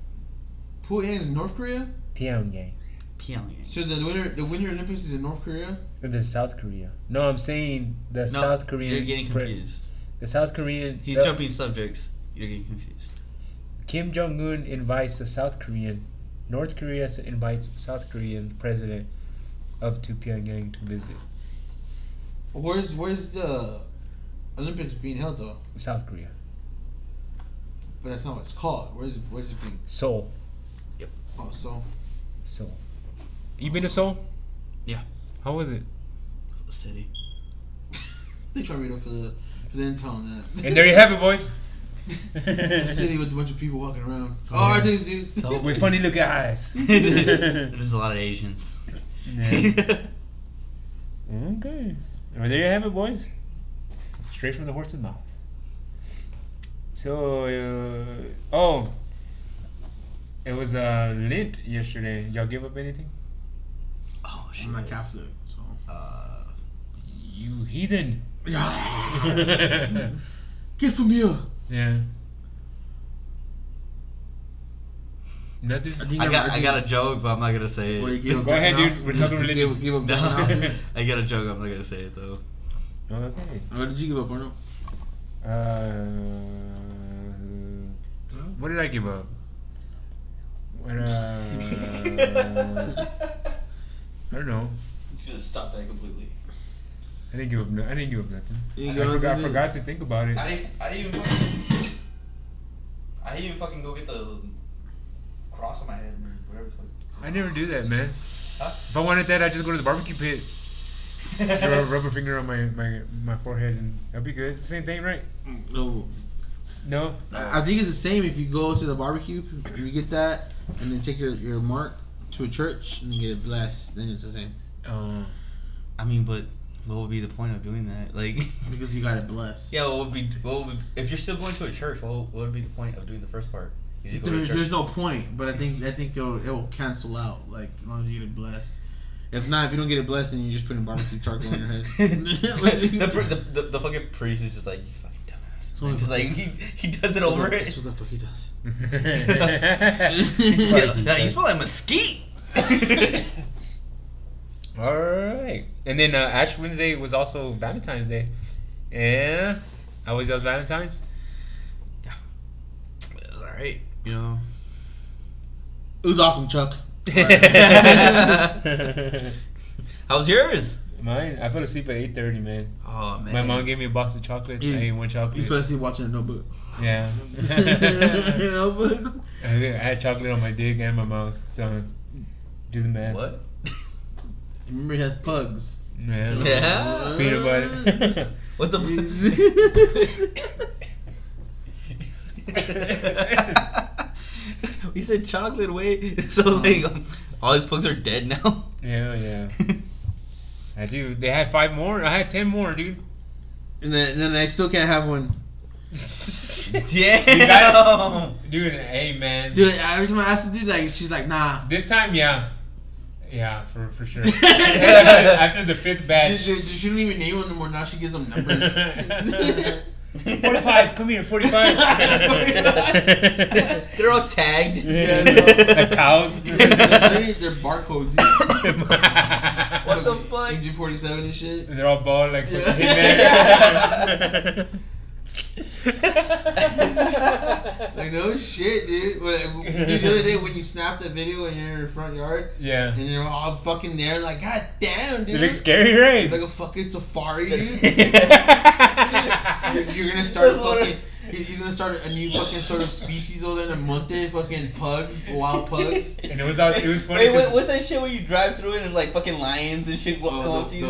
Pyongyang is in North Korea. Pyongyang. Pyongyang. So the winter the Winter Olympics is in North Korea. Or the South Korea. No, I'm saying the No, South Korean. You're getting pre- confused. the South Korean. He's the- jumping subjects. You're getting confused. Kim Jong Un invites the South Korean. North Korea s- invites South Korean president up to Pyongyang to visit Where's where's the Olympics being held though? South Korea. But that's not what it's called. Where's where's it being? Seoul. Yep. Oh, so Seoul. You been to Seoul? Yeah. How was it? City. they try me to for the for the intel on that. And there you have it, boys. a city with a bunch of people walking around. All right, thanks, dude. So- With funny looking eyes. There's a lot of Asians. Yeah. Okay. Well, there you have it, boys. Straight from the horse's mouth. So, uh, oh, it was uh, Lent yesterday. Y'all give up anything? Shit. I'm not Catholic, so. Uh, You heathen. Yeah. Get from here. yeah. Nothing. I think I got I got a joke, but I'm not gonna say Well, you it. gave Go ahead, jacking dude. We're talking religion. Give, give up jacking? I got a joke. I'm not gonna say it though. Okay. What did you give up, Arnold? Uh, what did I give up? What, uh, I don't know. You should have stopped that completely. I didn't give up. No, I didn't give up nothing. You I give up forgot, I forgot to think about it. I didn't. I didn't even. Fucking, I didn't even fucking go get the cross on my head or whatever. the fuck. I never do that, man. Huh? If I wanted that, I'd just go to the barbecue pit, throw a rubber finger on my, my, my forehead, and that'd be good. It's the same thing, right? No. No. I I think it's the same if you go to the barbecue, you get that, and then take your, your mark to a church and get it blessed. Then it's the same Uh, I mean, but what would be the point of doing that? Like, because you got it blessed. Yeah, what would be? What would, if you're still going to a church, what, what would be the point of doing the first part? You just go to There, there's no point, but I think I think it'll it'll cancel out like as long as you get it blessed. If not, if you don't get it blessed, then you're just putting barbecue charcoal on your head. the, the, the, the fucking priest is just like you fucking dumbass. Totally like he, he does it over That's it. what the fuck he does. yeah, you smell like mesquite. All right. And then uh, Ash Wednesday was also Valentine's Day. Yeah. How was yours Valentine's? it was alright. you know, It was awesome, Chuck. How was yours? Mine, I fell asleep at 8.30, man. Oh man. My mom gave me a box of chocolates. You- I ate one chocolate. You fell asleep watching a notebook. yeah. notebook. I had chocolate on my dick and my mouth. So, do the math. What? Remember, he has pugs. Yeah. Yeah. Peanut butter. What the? he said chocolate. Wait. So like, um, all his pugs are dead now. yeah, yeah. I do. They had five more. I had ten more, dude. and then, and then I still can't have one. Damn. got Dude, hey man. Dude, every time I ask the dude, like, she's like, nah. This time, yeah. Yeah, for for sure. After the fifth batch. dude, she don't even name them anymore. Now she gives them numbers. 45, come here, 45. They're all tagged. Yeah, the cows. They're they're barcode, dude. What the fuck? Agent 47 and shit. They're all bald like fucking Yeah. hitman. Like, no shit, dude. When- dude. The other day when you snapped that video and you're in your front yard yeah. and you're all fucking there, like, god damn, It dude. looks scary, right? Like a fucking safari, dude. You're, you're gonna start That's what fucking. He- He's gonna start a new fucking sort of species over there in a month. Fucking pugs, wild pugs. And it was out. It was funny. Wait, what, 'cause- what's that shit where you drive through it and like fucking lions and shit walk come oh, up to the, you?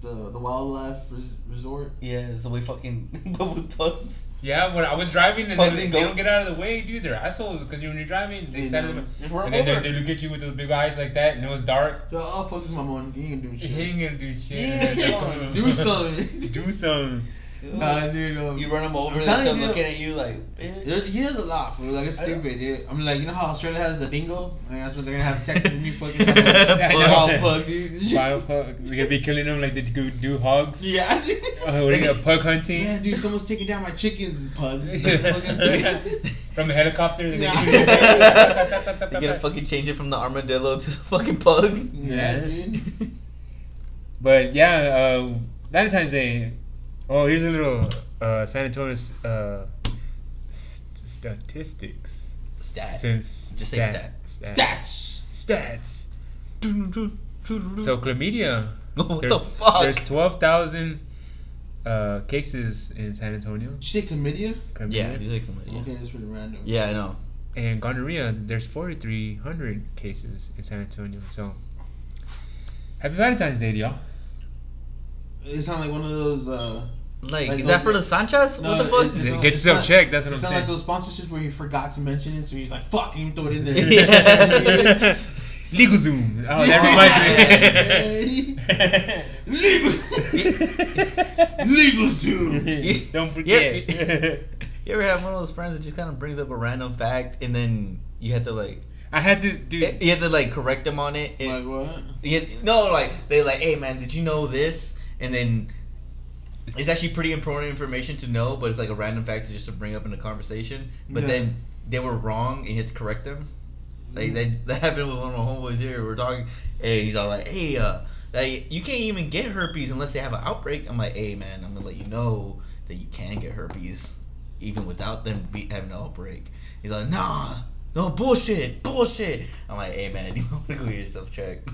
the, the the wildlife res- resort. Yeah, so we fucking but with pugs. yeah, when I was driving, and they, and they don't get out of the way, dude. They're assholes because when you're driving, they They stand know. in the Just and then they, they look at you with those big eyes like that, and it was dark. So, oh fuck this my mom. He ain't doing He shit. ain't gonna do shit. Yeah, Do something. do something. Nah, dude. Um, You run them over, I'm they telling start looking at you like. eh. There's, he has a lot, fool. Like it's stupid, dude. I'm like, you know how Australia has the bingo? Like, that's what they're gonna have Texas and you fucking I have wild pug, dude. Wild pugs. We gonna be killing them like they do, do hogs. Yeah, dude. Uh, we're gonna pug hunting. Man, dude, someone's taking down my chickens and pugs. From a helicopter. they're Yeah. gonna- You gotta fucking change it from the armadillo to the fucking pug. yeah, dude. But yeah, uh, Valentine's Day. Oh, here's a little uh, San Antonio uh, st- statistics. Stats. Since Just say stat. Stats. Stats. stats. So chlamydia. what There's, the fuck? There's twelve thousand uh, cases in San Antonio. Did you say chlamydia? Chlamydia. yeah, these are chlamydia. Okay, that's pretty random. Yeah, I know. And gonorrhea, there's 4,300 cases in San Antonio. So, happy Valentine's Day, to y'all. It sounds like one of those. uh Like, Like is that for the Sanchez? No, what the it- fuck? it's Get not- yourself not- checked, that's what It I'm sounds saying. like those sponsorships where he forgot to mention it, so he's like, "Fuck," and you throw it in there. Yeah. Legal Zoom. Oh, Yeah. that reminds me. Legal Zoom. Don't Yeah. forget. You ever have one of those friends that just kind of brings up a random fact and then you have to like I had to do. you have to like correct them on it? And, Like what? you- no, like they're like, "Hey man, did you know this?" And then it's actually pretty important information to know, but it's like a random fact to just to bring up in a conversation. But Yeah. then they were wrong and you had to correct them. Like that, that happened with one of my homeboys here. We're talking, and he's all like, "Hey, uh, like you can't even get herpes unless they have an outbreak." I'm like, "Hey, man, I'm gonna let you know that you can get herpes even without them be, having an outbreak." He's like, "Nah, no bullshit, bullshit." I'm like, "Hey, man, you want to go get yourself checked?"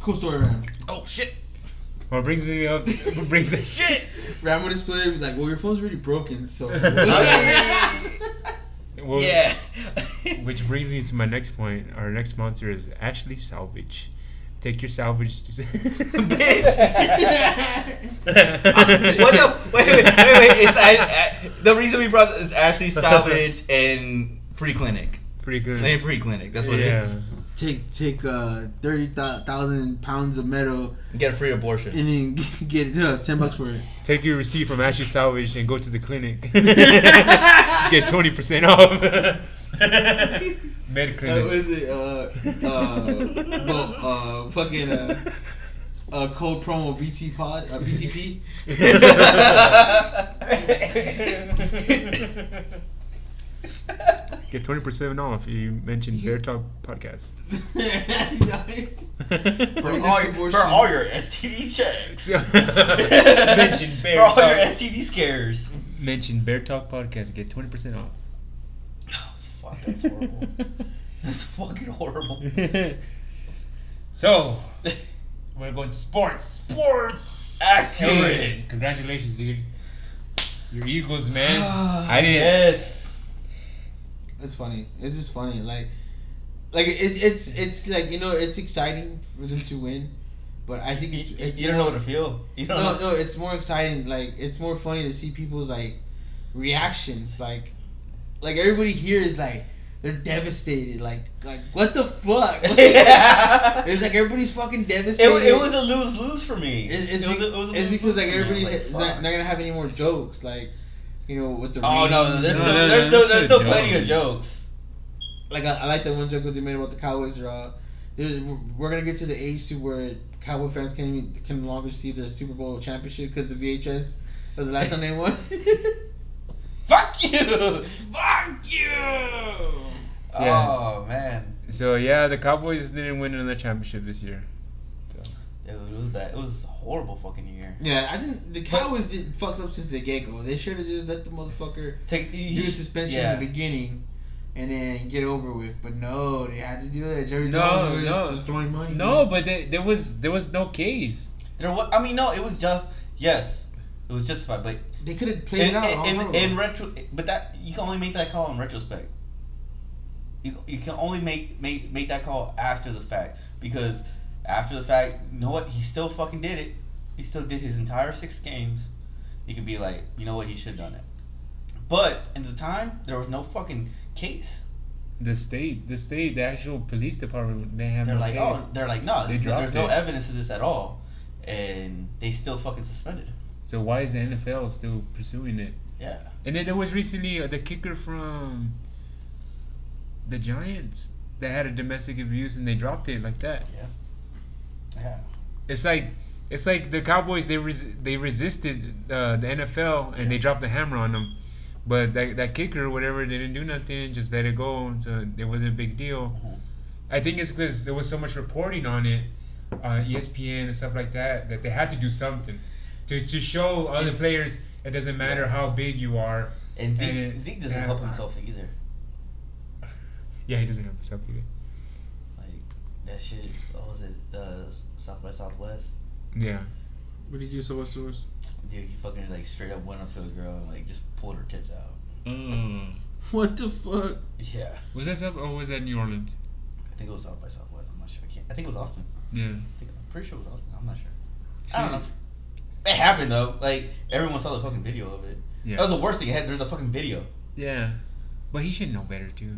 Cool story, man. Oh shit, What brings me up? What brings that shit. Ram would display was like, well, your phone's really broken, so. Well, yeah. Which brings me to my next point. Our next sponsor is Ashley Salvage. Take your salvage. To Bitch. what the? Wait, wait, wait, wait. It's I, I, the reason we brought this is Ashley Salvage and Free Clinic. Free Clinic. Name Free Clinic. That's what yeah. it is. Take take uh thirty thousand pounds of metal Get a free abortion. and then get uh, ten bucks for it. Take your receipt from Ashley Salvage and go to the clinic. Get twenty percent off. Med Uh, what clinic. is it? Uh, uh, well, uh, fucking uh, uh, code promo BT pod, uh, BTP. Get twenty percent off if you mention Bear Talk podcast. for, all your, for all your STD checks. mention for Bear all your Talk. STD scares. mention Bear Talk podcast. Get twenty percent off. Oh, fuck, that's horrible. That's fucking horrible. so we're going to sports. Sports Hey, accurate. congratulations, dude. Your Eagles, man. I didn't. Yes. It's funny. It's just funny. Like, like it's it's it's like you know it's exciting for them to win, but I think it's, you- it's you don't know what to feel. You don't No, know. no, it's more exciting. Like it's more funny to see people's like reactions. Like, like everybody here is like they're devastated. Like, like what the fuck? yeah. It's like everybody's fucking devastated. wa- it was a lose lose for me. It- it's, it was, a, it was a it's because like everybody I was is like, not, not gonna have any more jokes. Like, you know, with the Oh no, no, there's No, still, no, there's no, still, there's still joke. plenty of jokes. like I, I like that one joke that they made about the Cowboys. Are, uh, we're gonna get to the age to where Cowboy fans can even, can no longer see the Super Bowl championship because the VHS was the last time they won. Fuck you. Fuck you! Yeah. Oh man, So yeah, the Cowboys didn't win another championship this year. It was, bad. It was a horrible fucking year. Yeah, I didn't. The Cowboys did fucked up since the get go. They should have just let the motherfucker Take do a suspension yeah. in the beginning. And then get over with, but no, they had to do that. Jerry No, Jones was no. just throwing money. No, but they, there was there was no case. There was, I mean, no, it was just yes, it was justified, but they could have played in, it out. in, in, in retro, but that you can only make that call in retrospect. You, you can only make make make that call after the fact because after the fact, you know what? He still fucking did it. He still did his entire six games. He could be like, you know what? He should have done it. But in the time, there was no fucking case. The state, the state, the actual police department, they have They're no like, case. oh, they're like, no, They there's, dropped there's no evidence of this at all, and they still fucking suspended. him. So why is the NFL still pursuing it? Yeah. And then there was recently uh, the kicker from the Giants that had a domestic abuse and they dropped it like that. Yeah. It's like it's like the Cowboys they res- they resisted uh, the NFL and they dropped the hammer on them, but that that kicker or whatever they didn't do nothing, just let it go. So it wasn't a big deal. Mhm. I think it's because there was so much reporting on it, uh, ESPN and stuff like that, that they had to do something to to show other And- players it doesn't matter how big you are. And Zeke, And it- Zeke doesn't help himself either. Yeah, he doesn't help himself either. Like that shit. What was it? Uh, South by Southwest. Yeah. What did you do so what's yours? Dude, he fucking like straight up went up to a girl and like just pulled her tits out. Mm. What the fuck? Yeah. Was that South or was that New Orleans? I think it was South by Southwest. I'm not sure. I can't. I think it was Austin. Yeah. I think I'm pretty sure it was Austin. I'm not sure. I don't know. It happened though. Like everyone saw the fucking video of it. Yeah. That was the worst thing. It had, there's a fucking video. Yeah. But he should know better too.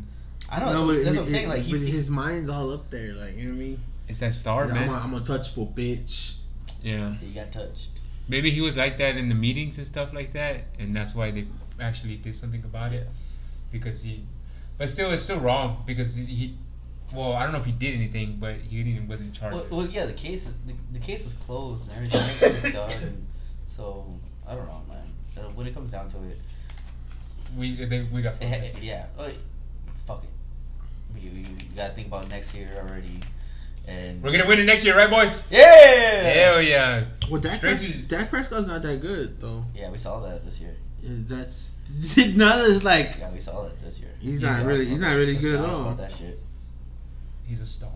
I know. that's, what, that's what I'm saying. Like he, but his mind's all up there. Like you know what I mean? It's that star, I'm, man. a, I'm a touchable bitch. yeah. he got touched. Maybe he was like that in the meetings and stuff like that, and that's why they actually did something about it. Because he, but still, it's still wrong because he, well, I don't know if he did anything, but he didn't wasn't charged. Well, well, yeah. The case, the, the case was closed and everything everything was done. So I don't know, man. Uh, when it comes down to it, We they, we got it focused. yeah. Fuck it. We You gotta think about next year already. And We're gonna win it next year, right, boys? yeah, Hell yeah. Well, Dak, Straight Pres- to- Dak Prescott's not that good though. yeah. We saw that this year. That's none of this like Yeah, we saw that this year. he's Yeah, not that's really he's not really good at honest all. About that shit. He's a star.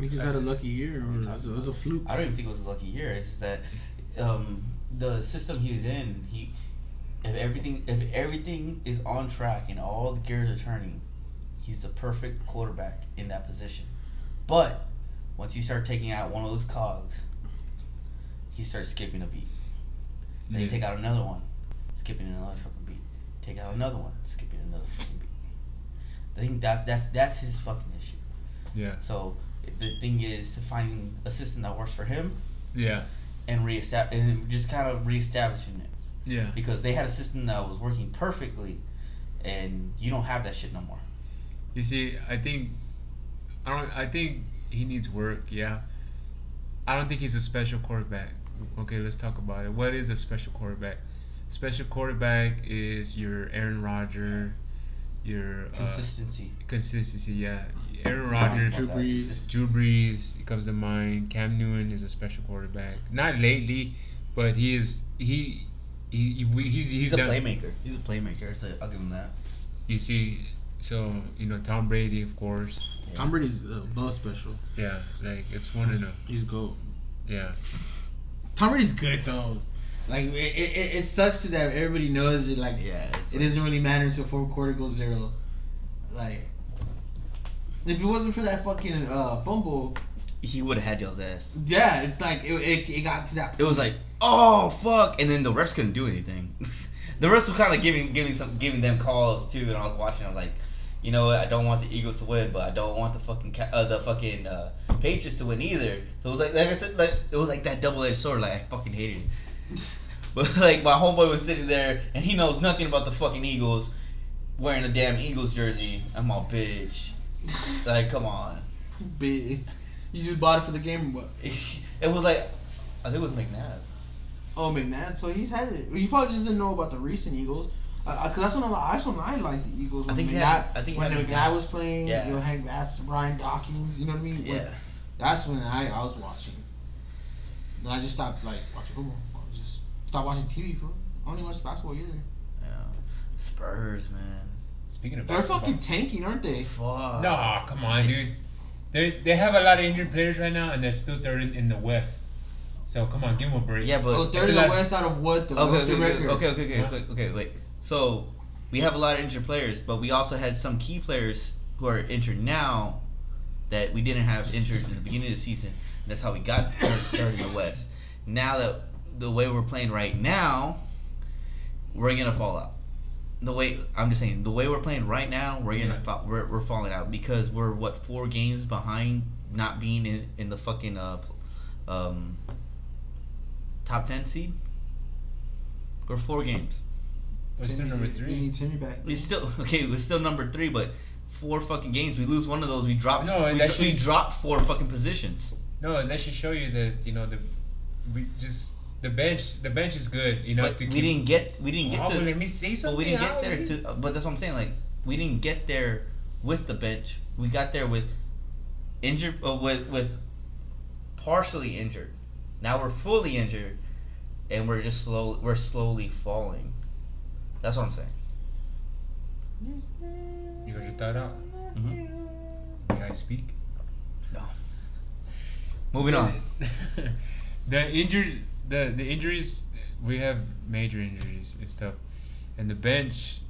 He just had a lucky year, or it was, it was a fluke. I don't even think it was a lucky year. It's just that um, the system he's in, he if everything if everything is on track and all the gears are turning, he's the perfect quarterback in that position. But once you start taking out one of those cogs, he starts skipping a beat. Then you take out another one, skipping another fucking beat. Take out another one, skipping another fucking beat. I think that's that's that's his fucking issue. Yeah. So the thing is to find a system that works for him Yeah. and reestablish and just kind of reestablishing it Yeah. because they had a system that was working perfectly, and you don't have that shit no more. You see, I think, I don't. I think he needs work. Yeah. I don't think he's a special quarterback. Okay, let's talk about it. What is a special quarterback? Special quarterback is your Aaron Rodgers, your uh, Consistency. consistency. Yeah, Aaron That's what I was Rodgers, Drew. Brees. Drew Brees comes to mind. Cam Newton is a special quarterback. Not lately, but he is he. He, he he's, he's, He's a done, playmaker. He's a playmaker. So I'll give him that. You see, so you know Tom Brady, of course. Tom Brady's uh, above special. Yeah, like it's one in a He's goat. yeah. Tom Brady's good though. Like it, it, it sucks to that everybody knows it. Like Yeah. It's it doesn't really matter until fourth quarter goes zero. Like if it wasn't for that fucking uh, fumble, he would have had y'all's ass. yeah, it's like it, it, it got to that. It was like, oh fuck, and then the refs couldn't do anything. the refs were kind of giving giving some giving them calls too, and I was watching. I'm like, you know what? I don't want the Eagles to win, but I don't want the fucking ca- uh, the fucking uh, Patriots to win either. So it was like, like I said, like it was like that double edged sword. Like I fucking hated it. But like my homeboy was sitting there, and he knows nothing about the fucking Eagles, wearing a damn Eagles jersey. I'm all bitch. Like, come on. Bitch, You just bought it for the game, but It was like, I think it was McNabb. Oh McNabb, so he's had it. You probably just didn't know about the recent Eagles. Uh, Cause that's when I, that's when I liked the Eagles. I think he McNabb, had- I think when had McNabb McNabb. was playing, Yeah. you know, Hank Bass, Brian Dawkins. You know what I mean? When- Yeah. That's when I, I was watching. Then I just stopped like watching football. I just stopped watching TV for. I don't even watch basketball either. Yeah. Spurs, man. Speaking of They're basketball- fucking tanking, aren't they? Fuck. No, come on, dude. They they have a lot of injured players right now, and they're still third in, in the West. So come on, give them a break. Yeah, but oh, it's third a in the lot- West out of what? The okay, what's okay, record? okay, okay, okay, Huh? okay, okay, wait. So we have a lot of injured players, but we also had some key players who are injured now that we didn't have injured in the beginning of the season. And that's how we got third, third in the West. Now that the way we're playing right now, we're gonna fall out. The way I'm just saying, the way we're playing right now, we're gonna Yeah. fall, we're, we're falling out because we're what four games behind not being in, in the fucking uh um top ten seed. We're four games. We're still number You three. need Timmy back. We still okay. We're still number three, but four fucking games. We lose one of those. We drop. No, and we, that dro- we should- drop four fucking positions. No, that should show you that you know the we just the bench the bench is good enough But to we keep. didn't get. We didn't get Oh, to. let me say But something. we didn't get there dude. to. But that's what I'm saying. Like we didn't get there with the bench. We got there with injured. Uh, with with partially injured. Now we're fully injured, and we're just slow. We're slowly falling. That's what I'm saying. You got your thought out. Mhm. May I speak? No. Moving on. the injured the the injuries we have major injuries and stuff, and the bench,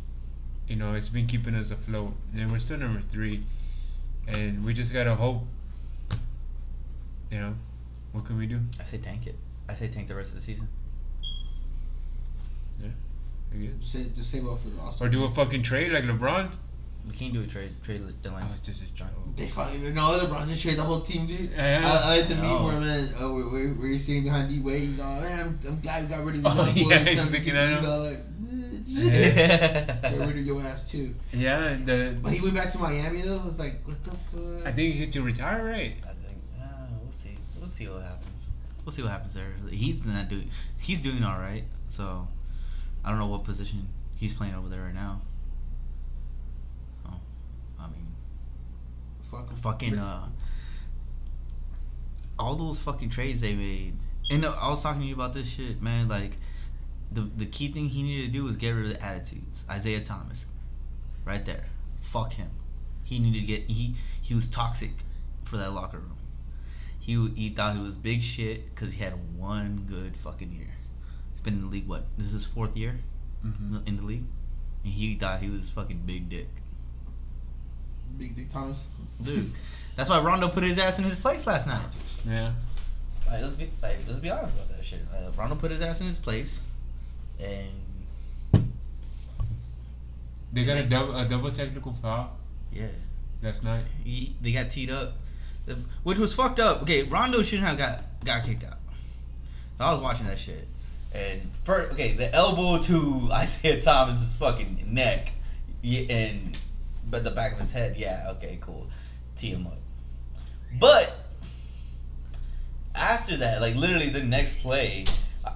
you know, it's been keeping us afloat, and we're still number three, and we just gotta hope. You know, what can we do? I say tank it. I say tank the rest of the season. I guess. Say, just save up for the All Or do a fucking trade like LeBron? We can't do a trade. Trade Oh, deadline. it's just a joke. They fucking no LeBron just trade the whole team, dude. Yeah. I, I like the meme No. where man, uh, where, where, where he's sitting behind D Wade. He's all, man, I'm, I'm glad we got rid of the Oh, young yeah, boys. he's Time to looking get- at he's him. all like, Yeah. get rid of your ass too. Yeah, and the, When he went back to Miami though, it was like, what the fuck? I think he had to retire, right? I think uh, we'll see. We'll see what happens. We'll see what happens there. He's not doing. He's doing all right. So I don't know what position he's playing over there right now. Fuck 'em. fucking uh, all those fucking trades they made. And I was talking to you about this shit, man. Like, the the key thing he needed to do was get rid of the attitudes. Isaiah Thomas, right there. Fuck him. He needed to get he he was toxic for that locker room. He he thought he was big shit because he had one good fucking year. He's been in the league what? This is his fourth year Mm-hmm. in the league, and he thought he was fucking big dick. Big Dick Thomas. Dude, that's why Rondo put his ass in his place last night. Yeah. Like, let's be like, let's be honest about that shit. Uh, Rondo put his ass in his place, and They got a double a double technical foul yeah, last night. he, they got teed up, The- which was fucked up. Okay, Rondo shouldn't have got got kicked out. I was watching that shit. And first, okay, the elbow to Isaiah Thomas's fucking neck, and but the back of his head, yeah, okay, cool, tee him up. But after that, like literally the next play, uh,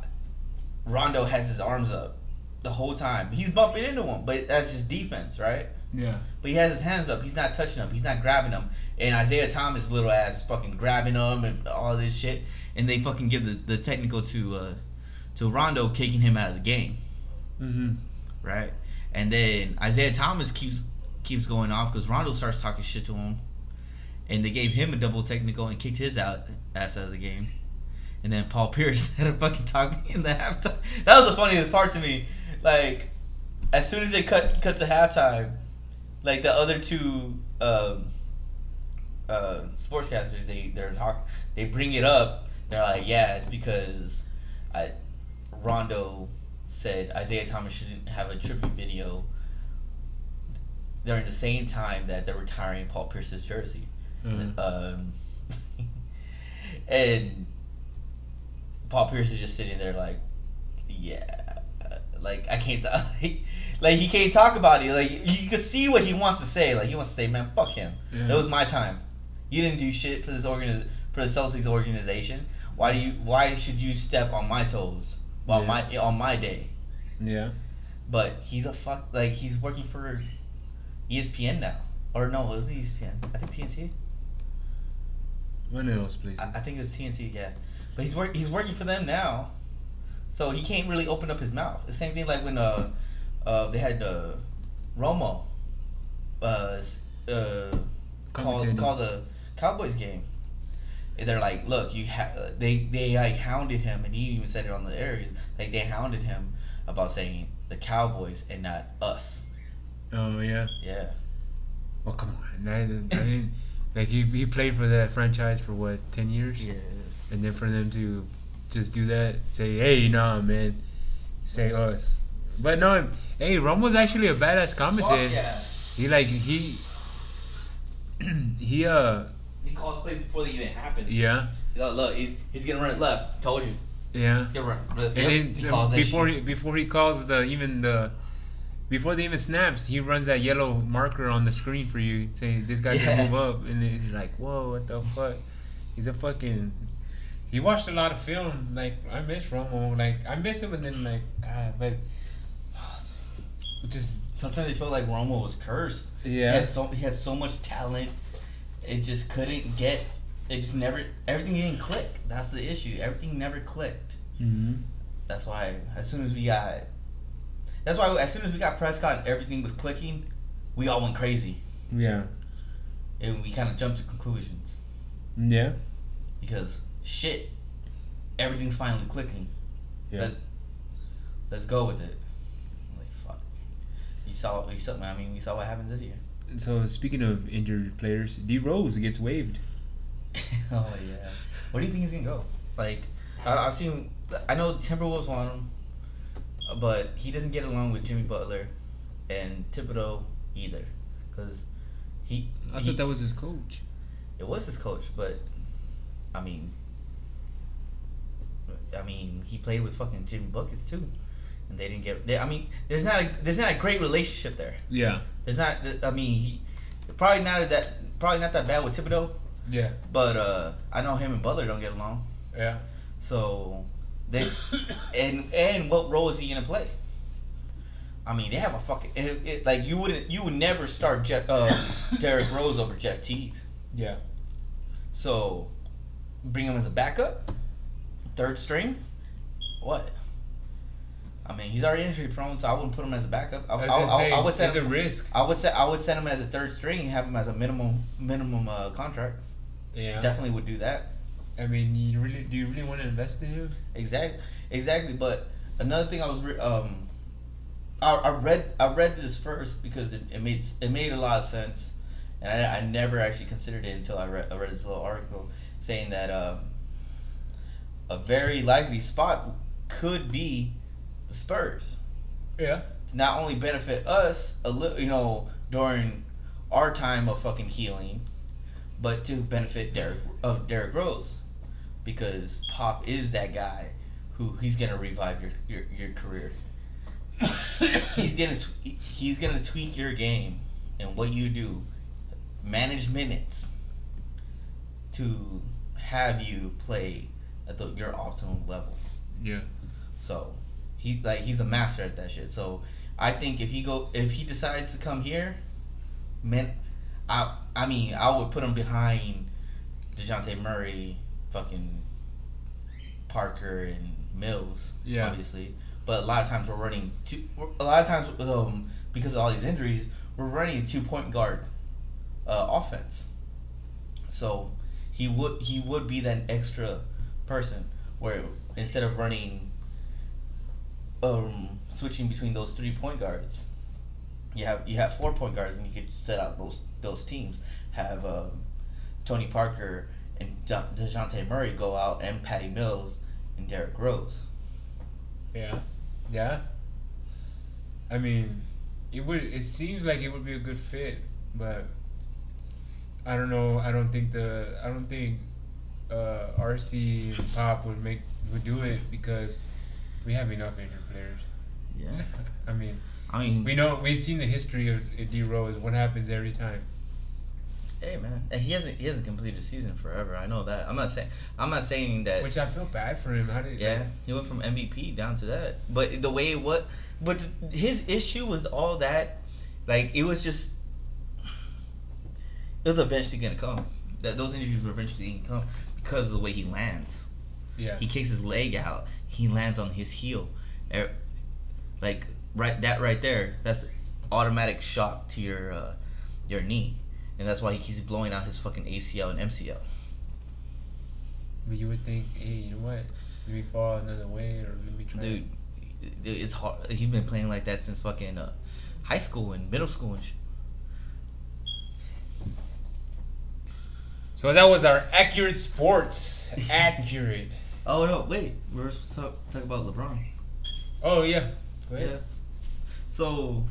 Rondo has his arms up the whole time. He's bumping into him, but that's just defense, right? Yeah. But he has his hands up. He's not touching them. He's not grabbing them. And Isaiah Thomas, little ass, fucking grabbing them and all this shit. and they fucking give the, the technical to uh, to Rondo, kicking him out of the game, Mm-hmm. right? And then Isaiah Thomas keeps keeps going off because Rondo starts talking shit to him, and they gave him a double technical and kicked his out ass out of the game. And then Paul Pierce had a fucking talk in the halftime. That was the funniest part to me. Like, as soon as they cut cuts to halftime, like the other two um, uh, sportscasters, they they're talking. They bring it up. They're like, yeah, it's because I Rondo said Isaiah Thomas shouldn't have a tribute video during the same time that they're retiring Paul Pierce's jersey. Uh, Um, and Paul Pierce is just sitting there like, yeah, like I can't, like, like he can't talk about it. Like you can see what he wants to say. Like he wants to say, man, fuck him. Yeah. It was my time. You didn't do shit for this organiz- for the Celtics organization. Why do you? Why should you step on my toes? On Yeah. my on my day. yeah. But he's a fuck. Like he's working for ESPN now. Or no, it was ESPN. I think TNT. Of those places. I, I think it's TNT, yeah. But he's work he's working for them now, so he can't really open up his mouth. The same thing like when uh, uh they had uh, Romo, uh, uh call call the Cowboys game. And they're like, look, you ha-, they they like hounded him, and he even said it on the air. Like they hounded him about saying the Cowboys and not us. Oh yeah. Yeah. Well, come on. I, I didn't, like he he played for that franchise for what ten years, Yeah. and then for them to just do that, say, hey, nah, man, say us. But no, hey, Romo's actually a badass commentator. Yeah. He like he he uh He calls plays before they even happen. yeah He's like, look, he's, he's gonna run it left. Told you. yeah. He's gonna run. run And yep, then he um, calls before he before he calls the even the before they even snaps, he runs that yellow marker on the screen for you, saying this guy's Yeah. gonna move up, and then you're like, whoa, what the fuck? He's a fucking. He watched a lot of film. Like I miss Romo. Like I miss him, and then like God, but just Sometimes I feel like Romo was cursed. He yeah, had so he had so much talent, it just couldn't get. It just never. Everything didn't click. That's the issue. Everything never clicked. mm-hmm. That's why as soon as we got. That's why as soon as we got Prescott, and everything was clicking. We all went crazy, yeah, and we kind of jumped to conclusions yeah, because shit, everything's finally clicking. yeah. Let's let's go with it. Like fuck. You saw you saw I mean we saw what happened this year. So speaking of injured players, D Rose gets waived. oh yeah. Where do you think he's gonna go? Like I, I've seen. I know the Timberwolves want him, but he doesn't get along with Jimmy Butler and Thibodeau either, because he. I he- thought that was his coach. it was his coach, but I mean, I mean he played with fucking Jimmy buckets too, and they didn't get. They, I mean, there's not a there's not a great relationship there. Yeah, There's not. I mean, he probably not that probably not that bad with Thibodeau, yeah, but uh, I know him and Butler don't get along. yeah. So they and and what role is he gonna play? I mean, they have a fucking it, it, like you wouldn't you would never start Jeff, uh, Derrick Rose over Jeff Teague. Yeah. So bring him as a backup, third string. What? I mean, he's already injury prone, so I wouldn't put him as a backup. I, I, I, I, say, would it's send a risk. I would say I would send him as a third string and have him as a minimum minimum uh, contract. Yeah. Definitely would do that. I mean, you really do you really want to invest in him? Exactly, exactly. But another thing I was re- um, I, I read I read this first because it, it made it made a lot of sense, and I, I never actually considered it until I read I read this little article saying that um, a very likely spot could be the Spurs Yeah. to not only benefit us a little, you know, during our time of fucking healing, but to benefit Derrick of Derrick Rose, because Pop is that guy who he's gonna revive your your, your career. he's gonna tw- he's gonna tweak your game and what you do, manage minutes to have you play at the, your optimum level. Yeah. So he like he's a master at that shit. So I think if he go if he decides to come here, man, I I mean I would put him behind Dejounte Murray, fucking Parker and Mills, Yeah. obviously. But a lot of times we're running two. A lot of times um, because of all these injuries, we're running a two point guard uh, offense. So he would he would be that extra person where instead of running um switching between those three point guards you have you have four point guards and you could set out those those teams have um, Tony Parker and De- DeJounte Murray go out and Patty Mills and Derrick Rose Yeah. Yeah. I mean, it would. It seems like it would be a good fit, but I don't know. I don't think the. I don't think uh, RC and Pop would make would do it because we have enough injured players. Yeah. I mean, I mean, we know we've seen the history of D Rose. What happens every time? hey man he hasn't he hasn't completed a season forever I know that I'm not saying I'm not saying that Which I feel bad for him. How did? Yeah, he went from MVP down to that. But the way it was, but his issue with all that, like it was just, it was eventually gonna come. That those injuries were eventually gonna come because of the way he lands. Yeah. He kicks his leg out. He lands on his heel, Er, like right that right there. That's automatic shock to your uh, your knee, and that's why he keeps blowing out his fucking ACL and MCL. But you would think, hey, you know what? Let me fall another way, or let me try. dude, dude, it's hard. He's been playing like that since fucking uh, high school and middle school and shit. So that was our accurate sports. accurate. oh no, wait, we we're supposed to talk, talk about LeBron. Oh yeah. Go ahead. Yeah. So,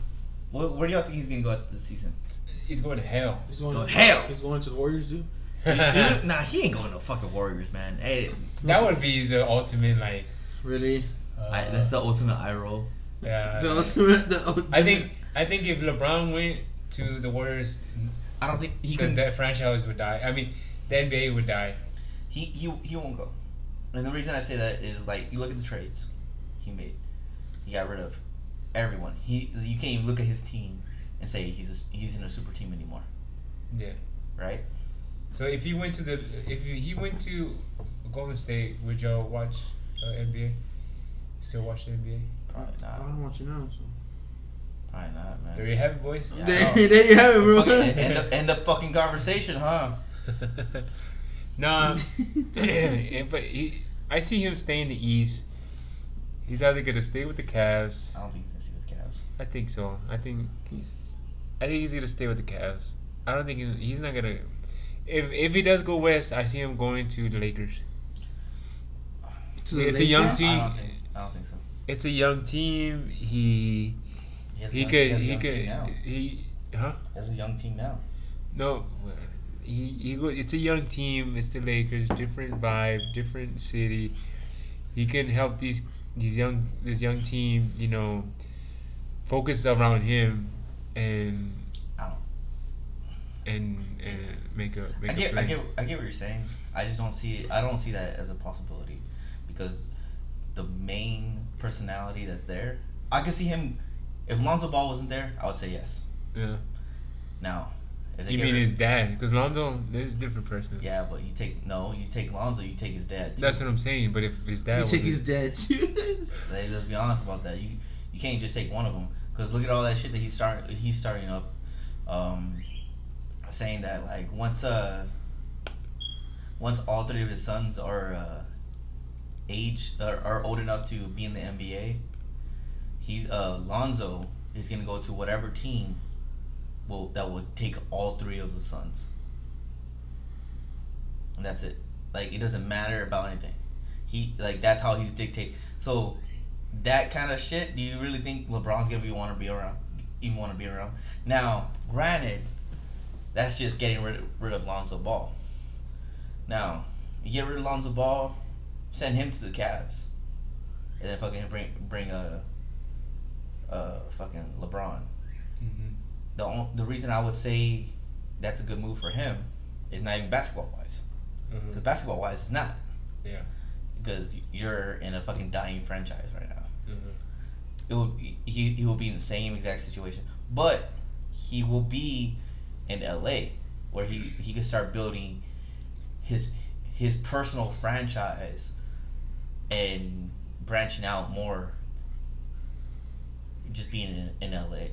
what, where do y'all think he's gonna go at this season? He's going to hell. He's going to, hell! He's going to the Warriors, dude. that nah, he ain't going to fucking Warriors, man. Hey, That would be the ultimate like. Really? Uh, I, that's the ultimate eye roll. yeah. The ultimate. The ultimate. I think I think if LeBron went to the Warriors, I don't think he then can. that franchise would die. I mean, the NBA would die. He he he won't go. And the reason I say that is like you look at the trades he made. He got rid of everyone. He you can't even look at his team and say he's a, he's in a super team anymore, Yeah. right? So if he went to the if he went to Golden State, would y'all watch uh, NBA? Still watch the NBA? Probably not. I don't want you now. So. Probably not, man. There you have it, boys. Yeah, There, there you have it, bro. Fucking end, of, end of fucking conversation, huh? no, yeah, but he, I see him stay in the East. He's either gonna stay with the Cavs. I don't think he's gonna see with Cavs. I think so. I think, I think he's gonna stay with the Cavs. I don't think he, he's not gonna. If if he does go west, I see him going to the Lakers. To the It's a young team. I don't think. I don't think so. It's a young team. He He, has he young- could a he young could team now. he huh There's a young team now. no. He, he go- it's a young team. It's the Lakers. Different vibe, different city. He can help these these young this young team. You know, focus around him, and I don't. and and make a make I a get, play. I get, I get what you're saying. I just don't see it. I don't see that as a possibility because the main personality that's there, I can see him If Lonzo Ball wasn't there, I would say yes. Yeah. Now, if they You get mean rid- his dad? Because Lonzo, this is a different person. yeah, but you take no, you take Lonzo, you take his dad. Too. That's what I'm saying. But if his dad You was, think he's dead too? Like, let's be honest about that. You you can't just take one of them because look at all that shit that he's start he's starting up, um, saying that like once uh once all three of his sons are uh, age are, are old enough to be in the NBA, he's uh Lonzo is gonna go to whatever team will that would take all three of the sons. And that's it. Like it doesn't matter about anything. He like that's how he's dictate. So that kind of shit. Do you really think LeBron's gonna be want to be around? Even want to be around? Now, granted, that's just getting rid rid of Lonzo Ball. Now, you get rid of Lonzo Ball, send him to the Cavs, and then fucking bring bring a, a fucking LeBron. Mhm. The on, the reason I would say that's a good move for him is not even basketball wise, because basketball wise it's not. Yeah. Because you're in a fucking dying franchise right now. Mhm. it will he he will be in the same exact situation, but he will be in L.A. where he he can start building his his personal franchise and branching out more. Just being in, in L.A.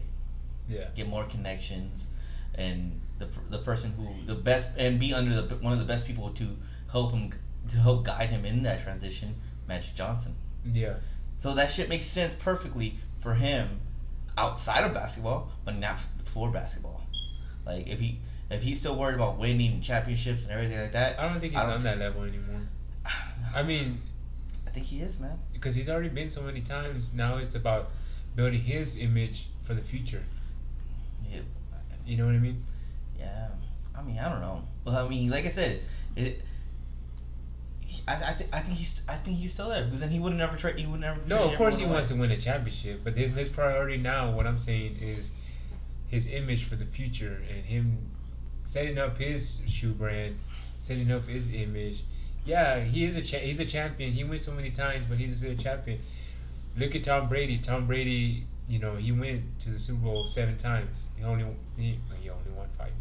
Yeah. get more connections, and the the person who the best and be under the one of the best people to help him to help guide him in that transition, Magic Johnson. Yeah. So that shit makes sense perfectly for him outside of basketball, but not for basketball. Like if he if he's still worried about winning championships and everything like that, I don't think he's don't on that level anymore. I mean, I think he is, man. because he's already been so many times. Now it's about building his image for the future. Yeah, You know what I mean? yeah. I mean, I don't know. Well, I mean, like I said, it. I, I, th- I think he's I think he's still there because then he would never tried he would never No, of course he everyone wants to win a championship, but his his priority now, what I'm saying is his image for the future and him setting up his shoe brand, setting up his image. Yeah, he is a cha- he's a champion. He wins so many times, but he's still a champion. Look at Tom Brady. Tom Brady, you know, he went to the Super Bowl seven times. He only he, he only won five.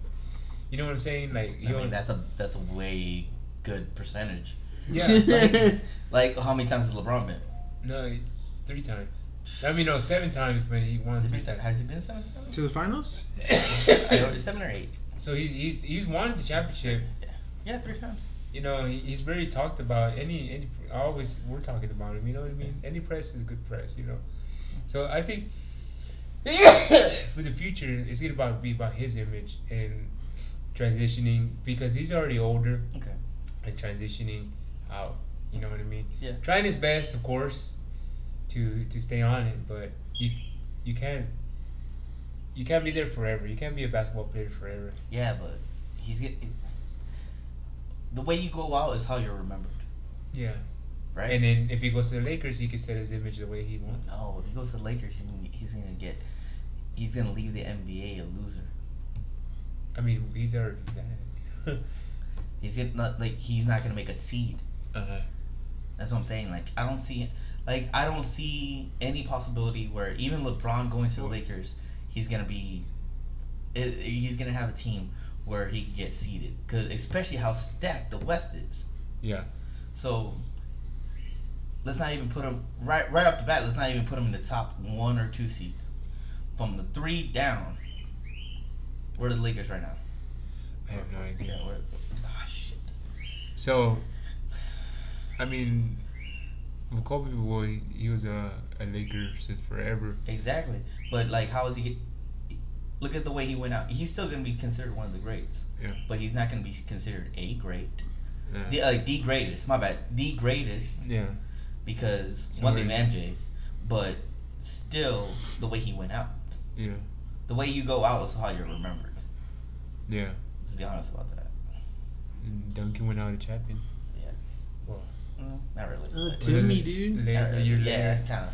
You know what I'm saying? Like he I only, mean that's a that's a way good percentage. yeah, like, like how many times has LeBron been? no, three times. I mean, no, seven times, but he won it three been, times. has it been seven? times? to the finals? I don't- seven or eight? So he's he's he's won the championship. Yeah, three times. You know, he, he's very talked about. Any any always we're talking about him. You know what I mean? Any press is good press. You know, mm-hmm. so I think for the future, it's gonna about be about his image and transitioning because he's already older Okay. and transitioning out. You know what I mean? Yeah. Trying his best, of course, to to stay on it, but you you can't you can't be there forever. You can't be a basketball player forever. Yeah, but he's get the way you go out is how you're remembered, Yeah. right? And then if he goes to the Lakers, he can set his image the way he wants. no, if he goes to the Lakers, he's gonna, he's gonna get he's gonna leave the NBA a loser. I mean, he's already that. He's gonna not like he's not gonna make a seed. uh-huh. That's what I'm saying. Like I don't see like I don't see any possibility where even LeBron going to the Lakers, he's gonna be he's gonna have a team where he can get seeded. Cause especially how stacked the West is. Yeah. So let's not even put him right right off the bat. Let's not even put him in the top one or two seed. From the three down, where are the Lakers right now? I have no idea. Yeah, where? Ah, shit. So, I mean, Kobe boy, he was a, a Laker since forever. Exactly. But like, how is he? Get, look at the way he went out. He's still gonna be considered one of the greats. Yeah. But he's not gonna be considered a great. Yeah. The uh, the greatest. My bad. The greatest yeah. because So one thing MJ, but still the way he went out. Yeah. The way you go out is how you're remembered. Yeah. Let's be honest about that. And Duncan went out a champion. Yeah. Well, Mm, not really. Uh, but- Timmy, dude. later, Not a really. yeah, kind of.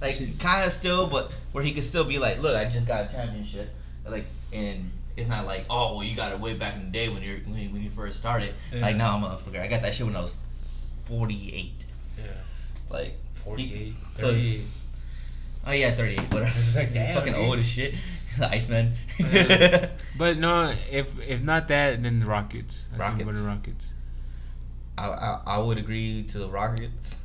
Like, kind of still, but where he could still be like, look, I just got a championship. Like, and it's not like, oh, well, you got it way back in the day when you're when you, when you first started. Yeah. Like, no, motherfucker, I got that shit when I was 48. Yeah. Like, 48, so- 38. Oh yeah, 38. Whatever. It's like, He's damn, fucking dude. old as shit. The Iceman. Yeah. But no, if if not that, then the Rockets. I see him Rockets. going to Rockets. I, I I would agree to the Rockets.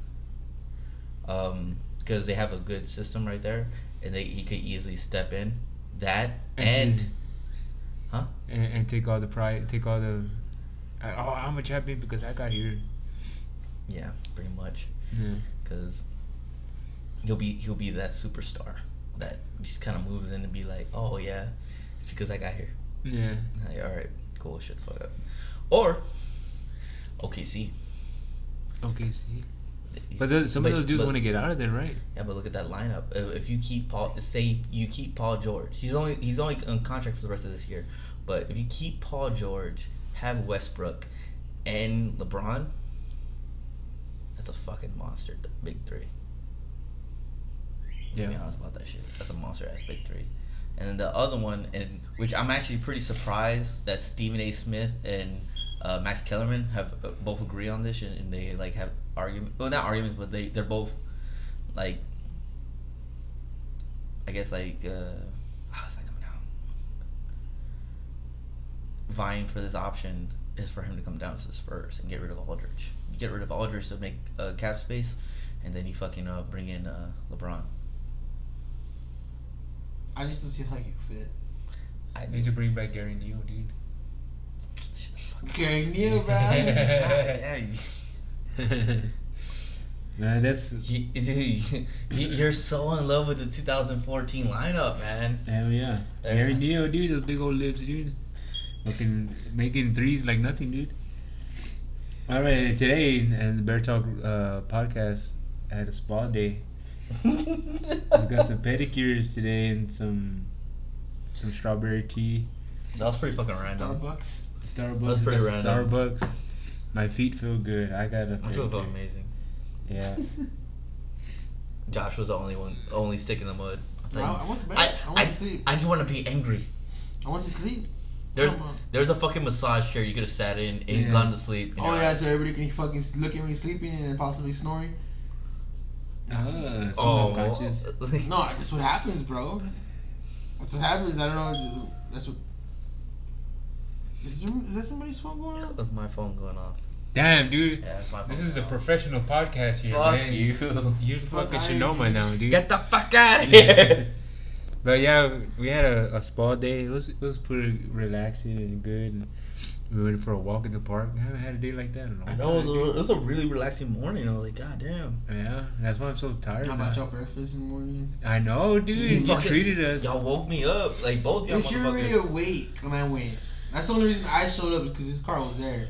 Um, because they have a good system right there, and they he could easily step in. That and, to- Huh? And, and take all the pride, take all the. Oh, I'm a champion because I got here. yeah, pretty much. Yeah. Because he'll be he'll be that superstar that just kind of moves in and be like, oh yeah, it's because I got here. Yeah. Like, all right, cool, shut the fuck up. Or OKC. Okay. But those, some But- of those dudes want to get out of there, right? Yeah, but look at that lineup. If you keep Paul, say you keep Paul George, he's only he's only on contract for the rest of this year. But if you keep Paul George, have Westbrook, and LeBron, that's a fucking monster. Big three. Let's be honest about that shit. That's a monster ass big three. And then the other one, and which I'm actually pretty surprised that Stephen A. Smith and uh, Max Kellerman have uh, both agree on this, and, and they like have argument. Well, not arguments, but they they're both like I guess like uh how's that coming down? Vying for this option is for him to come down to the Spurs and get rid of Aldridge. You get rid of Aldridge to make uh, cap space, and then you fucking uh, bring in uh, LeBron. I just don't see how you fit. I Need to bring back Gary Neal, dude. Gary the fuck up. Okay, Neil, bro. God damn. Man, that's You, dude, you, you're so in love with the 2014 lineup, man. hell yeah. There. Gary Neal, dude, those big old lips, dude. Fucking making threes like nothing, dude. All right, today and the Bear Talk uh, podcast I had a spa day. We got some pedicures today and some some strawberry tea. that was pretty fucking random. Starbucks. Starbucks. That's pretty random. Starbucks. My feet feel good. I got a I feel pedicure. amazing. Yeah. Josh was the only one, only stick in the mud. I, I went to bed. I, I, went I, to sleep. I just want to be angry. I want to sleep. There's there's a fucking massage chair you could have sat in and Yeah. gone to sleep. Oh you're yeah, so everybody can fucking look at me sleeping and possibly snoring. Ah, so Oh, subconscious. No, that's what happens, bro. That's what happens. I don't know. That's what. Is, there, is that somebody's phone going off? That's my phone going off. Damn, dude. Yeah, that's my phone. This is a professional podcast here, Fuck man. you. You Fuck fucking outta should know here. by now, dude. Get the fuck out of here. But yeah, we had a, a spa day. It was it was pretty relaxing and good. And we went for a walk in the park. I haven't had a day like that in a long I know it was, a, it was a really relaxing morning. I was like, God damn. Yeah, that's why I'm so tired. How about y'all breakfast in the morning? I know, dude. You Fucking- treated us. Y'all woke me up. Like both y'all Bitch, you were already awake when I went. That's the only reason I showed up because his car was there.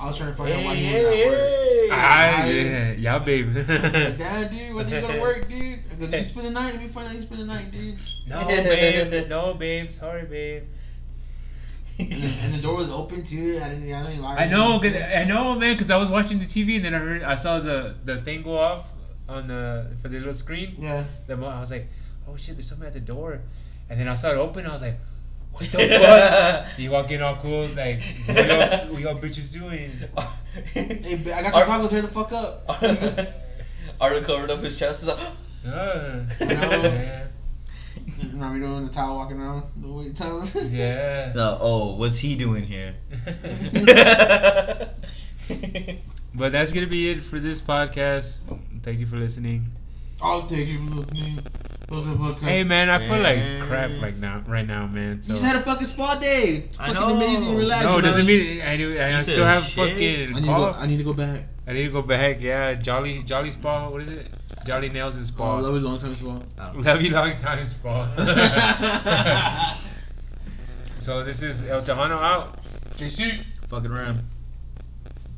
I was trying to find out why Hey, he was at work. hey, Ah, I- yeah, yeah, babe. I was like, Damn, dude, when you go to work, dude? I go, you spend the night? Let me find out you spend the night, dude. no, babe. No, babe. Sorry, babe. And the, and the door was open too. I didn't. I didn't lie. I know, cause I know, man. Cause I was watching the TV and then I heard, I saw the the thing go off on the for the little screen. Yeah. The mo- I was like, oh shit, there's something at the door, and then I saw it open. I was like, what the fuck? You walk in all cool, like, what y'all, what y'all bitches doing? Hey, ba- I got your tacos here to fuck up. Arda covered up his chest. He's like, Uh, I know. yeah. Remember me doing the towel walking around the wait towel? yeah. no, oh, what's he doing here? but that's gonna be it for this podcast. Thank you for listening. I'll take you for listening. Okay. Hey man, I feel like crap like now, right now, man. you just had a fucking spa day. It's I fucking know. amazing, relaxing. no, it doesn't He mean I do. I he still have shit. fucking. I need, to go. I need to go back. I need to go back. Yeah, Jolly Jolly Spa. What is it? Jolly Nails and Oh, Spa. love you long time spa. Love you long time spa. so this is El Tejano out. JC. Fucking ram.